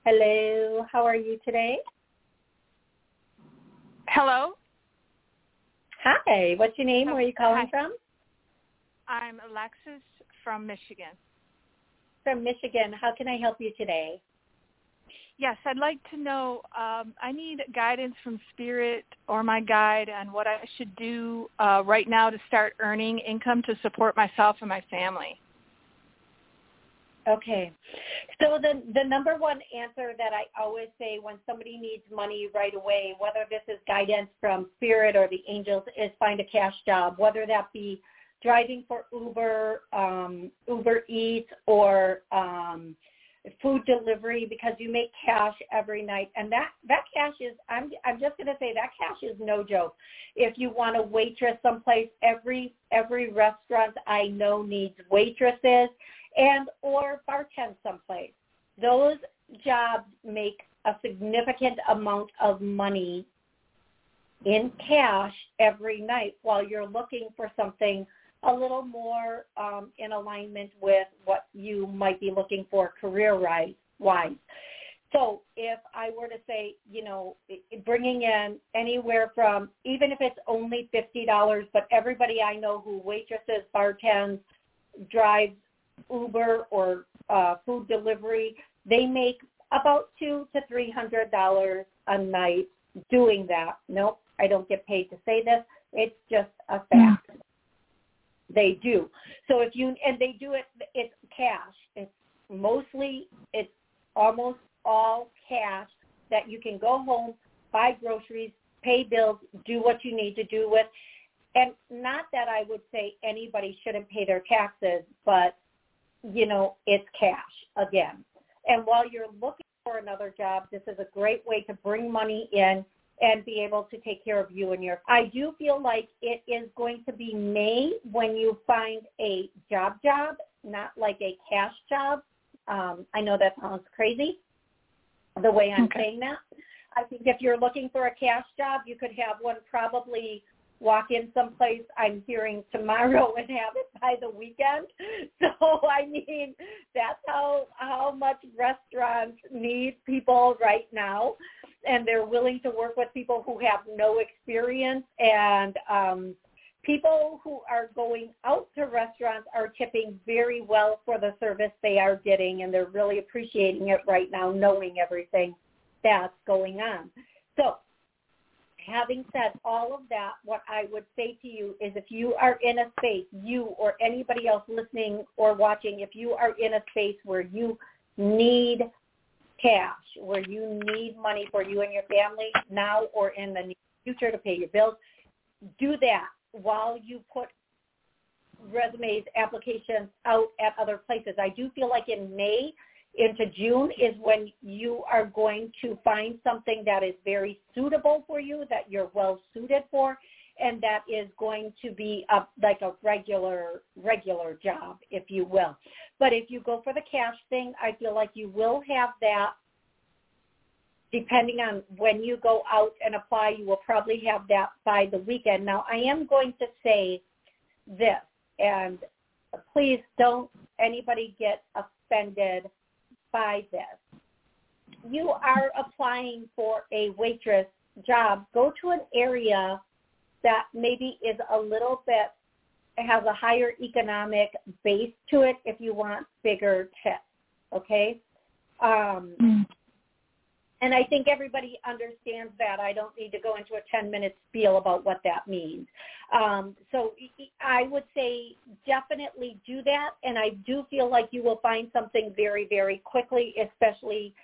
Hello, how are you today? Hello. Hi, what's your name? Oh, Where are you calling Hi. from? I'm Alexis from Michigan. From Michigan. How can I help you today? Yes, I'd like to know. Um, I need guidance from Spirit or my guide on what I should do uh, right now to start earning income to support myself and my family. Okay. So the the number one answer that I always say when somebody needs money right away, whether this is guidance from spirit or the angels, is find a cash job, whether that be driving for Uber, um, Uber Eats, or um, food delivery because you make cash every night, and that that cash is I'm I'm just going to say that cash is no joke. If you want a waitress someplace, every every restaurant I know needs waitresses and or bartend someplace. Those jobs make a significant amount of money in cash every night while you're looking for something a little more um, in alignment with what you might be looking for career wise. So if I were to say, you know, bringing in anywhere from, even if it's only $50, but everybody I know who waitresses, bartends, drives Uber or uh, food delivery, they make about two to three hundred dollars a night doing that. Nope, I don't get paid to say this. It's just a fact. They do. So if you and they do it, it's cash. It's mostly, it's almost all cash that you can go home, buy groceries, pay bills, do what you need to do with. And not that I would say anybody shouldn't pay their taxes, but you know, it's cash again. And while you're looking for another job, this is a great way to bring money in and be able to take care of you and your I do feel like it is going to be May when you find a job job, not like a cash job. Um, I know that sounds crazy the way I'm Okay. saying that. I think if you're looking for a cash job, you could have one probably walk in someplace I'm hearing tomorrow and have it by the weekend. So I mean, that's how how much restaurants need people right now, and they're willing to work with people who have no experience and um, people who are going out to restaurants are tipping very well for the service they are getting, and they're really appreciating it right now, knowing everything that's going on. So having said all of that, what I would say to you is if you are in a space, you or anybody else listening or watching, if you are in a space where you need cash, where you need money for you and your family now or in the future to pay your bills, do that while you put resumes, applications out at other places. I do feel like in May into June is when you are going to find something that is very suitable for you, that you're well suited for, and that is going to be a, like a regular regular job, if you will. But if you go for the cash thing, I feel like you will have that. Depending on when you go out and apply, you will probably have that by the weekend. Now, I am going to say this, and please don't anybody get offended by this. You are applying for a waitress job. Go to an area that maybe is a little bit has a higher economic base to it if you want bigger tips. Okay. Um, mm. And I think everybody understands that. I don't need to go into a 10 minute spiel about what that means. Um, so I would say definitely do that. And I do feel like you will find something very, very quickly, especially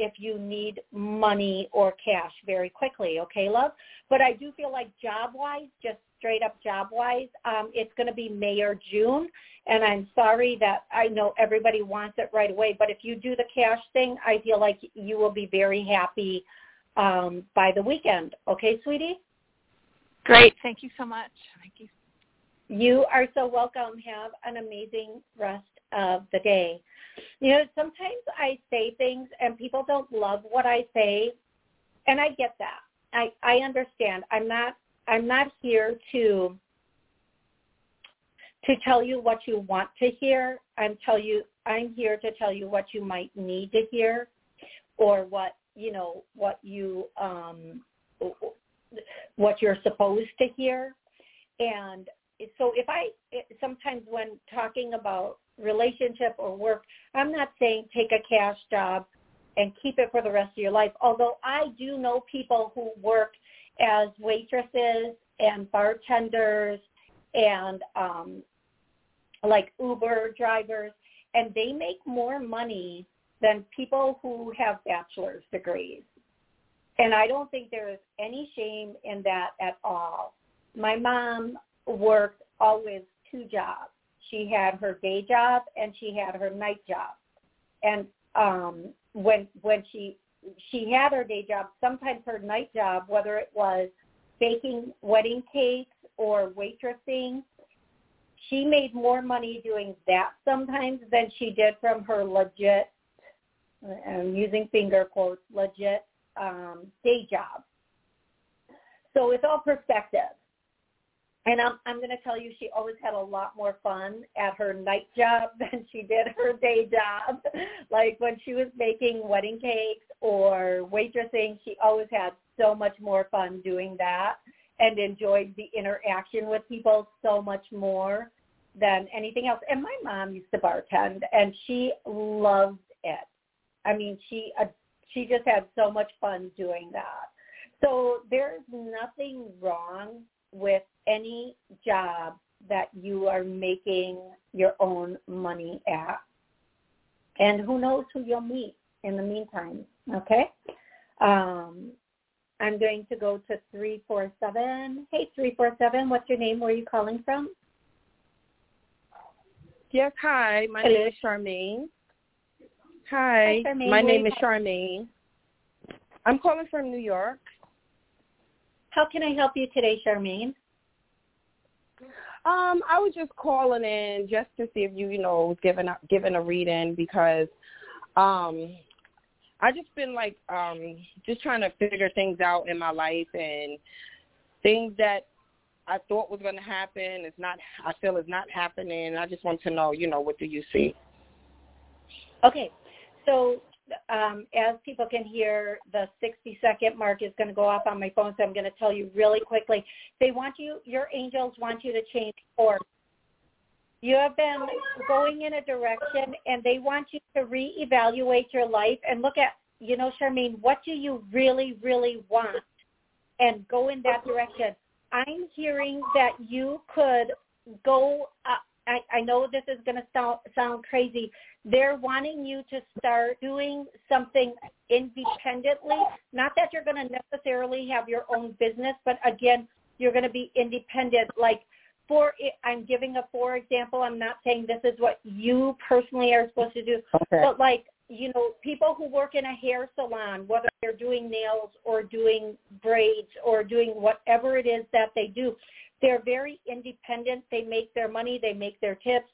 if you need money or cash very quickly. Okay, love? But I do feel like job wise, just straight up job wise, um, it's going to be May or June. And I'm sorry that I know everybody wants it right away, but if you do the cash thing, I feel like you will be very happy um, by the weekend. Okay, sweetie? Great. Thank you so much. Thank you. You are so welcome. Have an amazing rest of the day. You know, sometimes I say things and people don't love what I say, and I get that. I I understand. I'm not I'm not here to to tell you what you want to hear. I'm tell you I'm here to tell you what you might need to hear or what, you know, what you um what you're supposed to hear. And so if I sometimes when talking about relationship or work, I'm not saying take a cash job and keep it for the rest of your life. Although I do know people who work as waitresses and bartenders and um like Uber drivers and they make more money than people who have bachelor's degrees. And I don't think there is any shame in that at all. My mom worked always two jobs. She had her day job and she had her night job. And um when when she she had her day job, sometimes her night job, whether it was baking wedding cakes or waitressing, she made more money doing that sometimes than she did from her legit, I'm using finger quotes, legit um, day job. So it's all perspective. And I'm I'm going to tell you, she always had a lot more fun at her night job than she did her day job. like when she was making wedding cakes or waitressing, she always had so much more fun doing that and enjoyed the interaction with people so much more than anything else. And my mom used to bartend, and she loved it. I mean, she uh, she just had so much fun doing that. So there's nothing wrong with any job that you are making your own money at. And who knows who you'll meet in the meantime, okay? Um, I'm going to go to 347. Hey, 347, what's your name? Where are you calling from? Yes, hi. My Hello. name is Charmaine. Hi, hi Charmaine. my name is Charmaine. I'm calling from New York. How can I help you today, Charmaine? Um, I was just calling in just to see if you, you know, was giving a giving a reading because um I just been like um just trying to figure things out in my life and things that I thought was going to happen is not I feel is not happening. I just want to know, you know, what do you see? Okay. So um, as people can hear, the 60 second mark is going to go off on my phone, so I'm going to tell you really quickly. They want you, your angels want you to change course. You have been going in a direction, and they want you to reevaluate your life and look at, you know, Charmaine, what do you really, really want, and go in that direction. I'm hearing that you could go. Uh, I, I know this is going to sound sound crazy, they're wanting you to start doing something independently. Not that you're going to necessarily have your own business, but again, you're going to be independent. Like for I'm giving a for example. I'm not saying this is what you personally are supposed to do, okay. but like you know, people who work in a hair salon, whether they're doing nails or doing braids or doing whatever it is that they do, they're very independent. They make their money, they make their tips,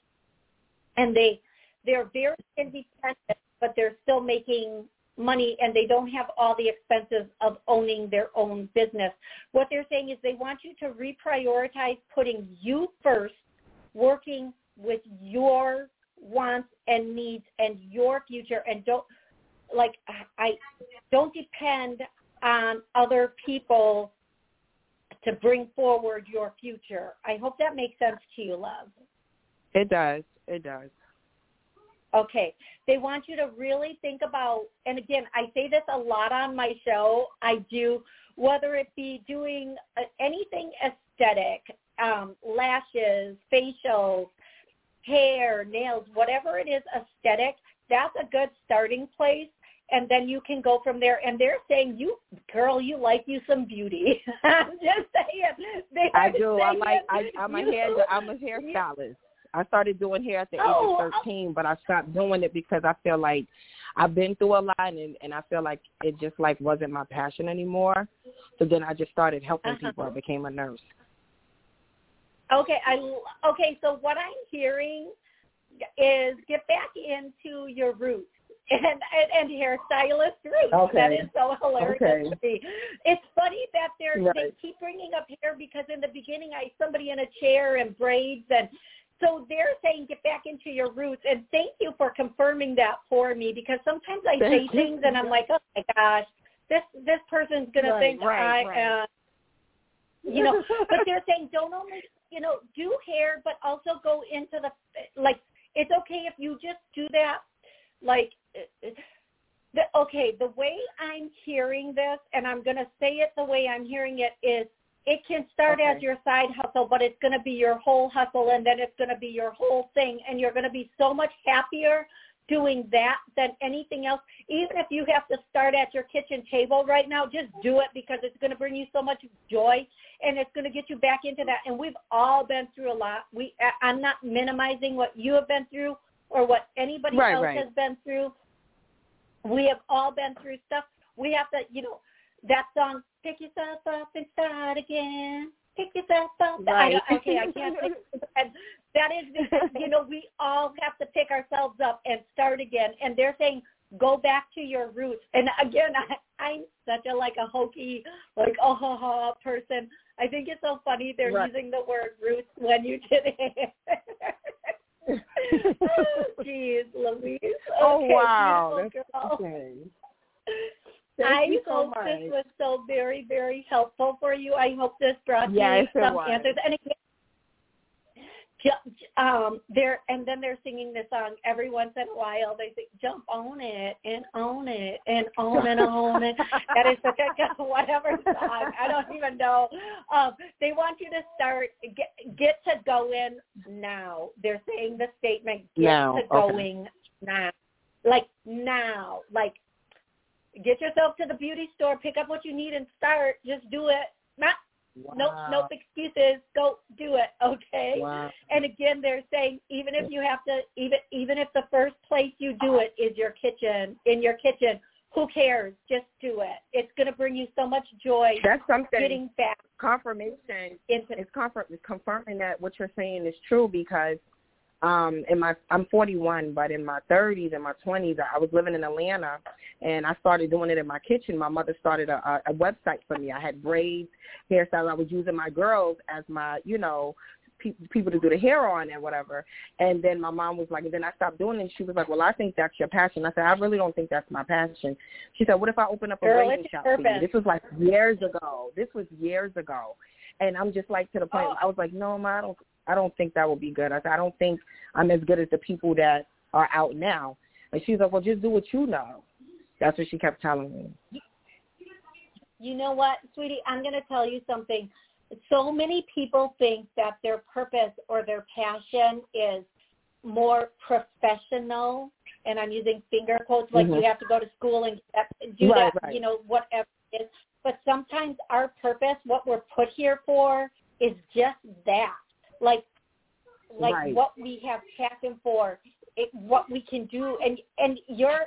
and they they're very independent, but they're still making money and they don't have all the expenses of owning their own business. What they're saying is they want you to reprioritize putting you first, working with your wants and needs and your future and don't like I don't depend on other people to bring forward your future. I hope that makes sense to you, love. It does. It does. Okay. They want you to really think about, and again, I say this a lot on my show. I do, whether it be doing uh, anything aesthetic, um, lashes, facials, hair, nails, whatever it is aesthetic, that's a good starting place. And then you can go from there. And they're saying, "You girl, you like you some beauty." I'm just saying. They I do. I like. I, I'm a hair. I'm a hairstylist. I started doing hair at the age Oh, of 13, but I stopped doing it because I feel like I've been through a lot, and and I feel like it just like wasn't my passion anymore. So then I just started helping Uh-huh. people. I became a nurse. Okay, I okay. So what I'm hearing is get back into your roots and and, and hairstylist roots. That Okay. is so hilarious Okay. to me. It's funny that they're they keep bringing up hair because in the beginning I somebody in a chair and braids and. So they're saying get back into your roots, and thank you for confirming that for me because sometimes I say you. things and I'm like, oh my gosh, this this person's gonna Right, think right, I right. am you know but they're saying don't only you know do hair but also go into the like it's okay if you just do that like uh, the okay the way i'm hearing this and i'm going to say it the way i'm hearing it is it can start as your side hustle but it's going to be your whole hustle and then it's going to be your whole thing and you're going to be so much happier doing that than anything else even if you have to start at your kitchen table right now just do it because it's going to bring you so much joy and it's going to get you back into that. And we've all been through a lot. We, I- I'm not minimizing what you have been through or what anybody Right, else right. has been through. We have all been through stuff. We have to, you know, that song, "Pick Yourself Up and Start Again." Pick yourself up. Right. I, okay, I can't. And that is because you know we all have to pick ourselves up and start again. And they're saying go back to your roots. And again, I, I'm such a like a hokey, like oh ha ha person. I think it's so funny they're Right. using the word roots when you did it. oh, Jeez, Louise. oh wow, beautiful that's girl. okay. I Thank you so hope this was so very, very helpful for you. I hope this brought Yes, you some answers. And um, they're and then they're singing this song every once in a while. They say, "Jump on it and own it and own and own it." That is such a whatever song. I don't even know. Um, they want you to start get get to going now. They're saying the statement get Now, to okay. going now, like now, like get yourself to the beauty store, pick up what you need, and start. Just do it. Not Wow. nope excuses. Go do it. Okay. Wow. And again, they're saying even if you have to, even even if the first place you do it is your kitchen, in your kitchen, who cares? Just do it. It's going to bring you so much joy. That's something. Getting back confirmation into it's confirm it's confirming that what you're saying is true because um in my I'm 41 but in my 30s and my 20s I was living in Atlanta and I started doing it in my kitchen. My mother started a, a, website for me. I had braids hairstyles. I was using my girls as my you know pe- people to do the hair on and whatever. And then my mom was like and then I stopped doing it. And she was like well I think that's your passion. I said I really don't think that's my passion. She said what if I open up a Girl, braiding shop for you? this was like years ago. This was years ago. And I'm just like to the point. Oh. I was like, no, ma, I don't. I don't think that would be good. I said, I don't think I'm as good as the people that are out now. And she's like, well, just do what you know. That's what she kept telling me. you know what, sweetie, I'm going to tell you something. So many people think that their purpose or their passion is more professional, and I'm using finger quotes, like Mhm. you have to go to school and do Right, that, right. you know, whatever it is. But sometimes our purpose, what we're put here for, is just that. Like, like Right. what we have passion for, it, what we can do, and and you're,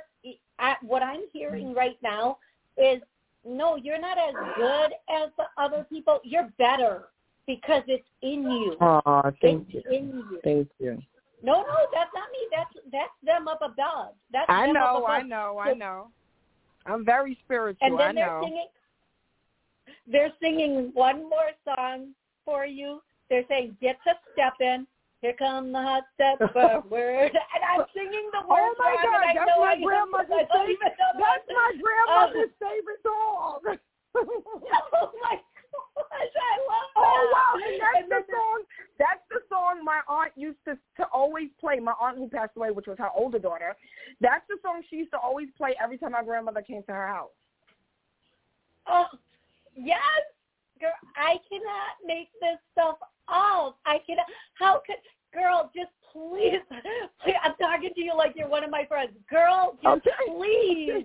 I, what I'm hearing right now is no, you're not as good as the other people. You're better because it's in you. Oh, thank it's you. you. Thank you. No, no, that's not me. That's that's them up above. That's I know. I know, I know. I'm very spiritual. And then I they're know. singing. They're singing one more song for you. They're saying, "Get to stepping." Here come the hot step forward, and I'm singing the words. Oh my God, that's know my I grandmother's favorite- even know the That's my grandmother's Oh. favorite song. oh my gosh, I love oh, that. Oh wow, and that's and the song. That's the song my aunt used to to always play. My aunt who passed away, which was her older daughter. That's the song she used to always play every time my grandmother came to her house. Oh, yes, girl. I cannot make this stuff up. I cannot. How could girl just please, please, I'm talking to you like you're one of my friends. Girl, just okay. please.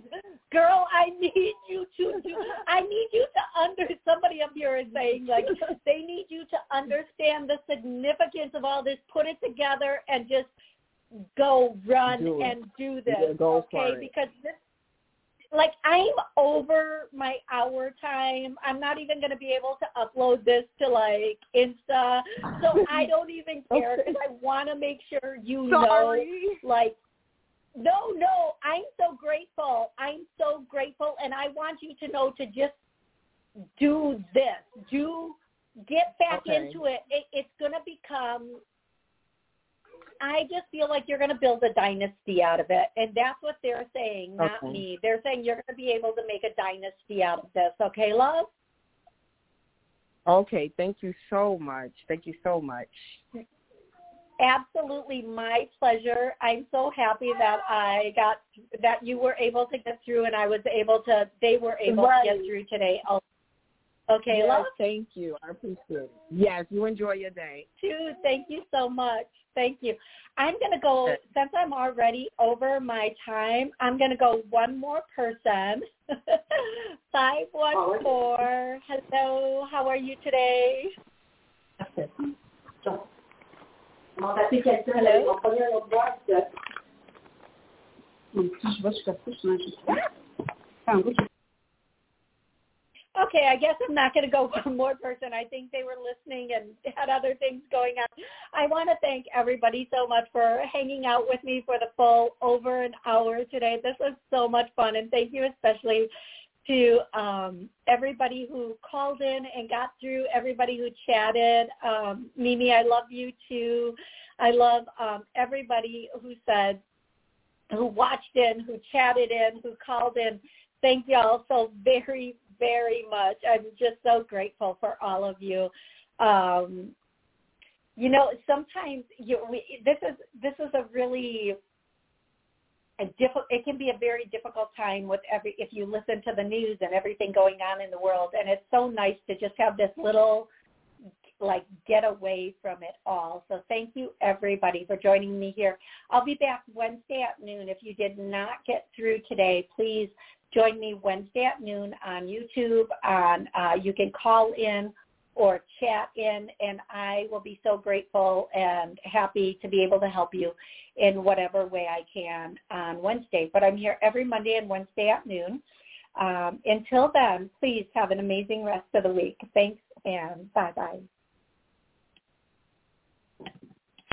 Girl, I need you to do, I need you to under, somebody up here is saying like, they need you to understand the significance of all this, put it together and just go run do and do this. Yeah, okay, because this like I'm over my hour time. I'm not even going to be able to upload this to like Insta, so I don't even care because I want to make sure you Sorry. know. Like, no, no, I'm so grateful. I'm so grateful, and I want you to know to just do this. Do get back okay. into it. it it's going to become I just feel like you're going to build a dynasty out of it. And that's what they're saying, not okay. me. They're saying you're going to be able to make a dynasty out of this. Okay, love? Okay, thank you so much. Thank you so much. Absolutely my pleasure. I'm so happy that I got that you were able to get through and I was able to they were able right. to get through today. Oh, okay, yes, love? Thank you. I appreciate it. Yes, you enjoy your day. Too. Thank you so much. Thank you. I'm going to go, since I'm already over my time, I'm going to go one more person. 514. Hello. How are you today? Hello? Okay, I guess I'm not going to go one more person. I think they were listening and had other things going on. I want to thank everybody so much for hanging out with me for the full over an hour today. This was so much fun, and thank you especially to um, everybody who called in and got through, everybody who chatted. Um, Mimi, I love you too. I love um, everybody who said, who watched in, who chatted in, who called in. Thank y'all so very, very much. I'm just so grateful for all of you. Um, you know, sometimes you, we, this is this is a really a difficult. It can be a very difficult time with every if you listen to the news and everything going on in the world, and it's so nice to just have this little like get away from it all. So thank you everybody for joining me here. I'll be back Wednesday at noon. If you did not get through today, please join me Wednesday at noon on YouTube. On uh, you can call in or chat in, and I will be so grateful and happy to be able to help you in whatever way I can on Wednesday. But I'm here every Monday and Wednesday at noon. Um, until then, please have an amazing rest of the week. Thanks and bye-bye.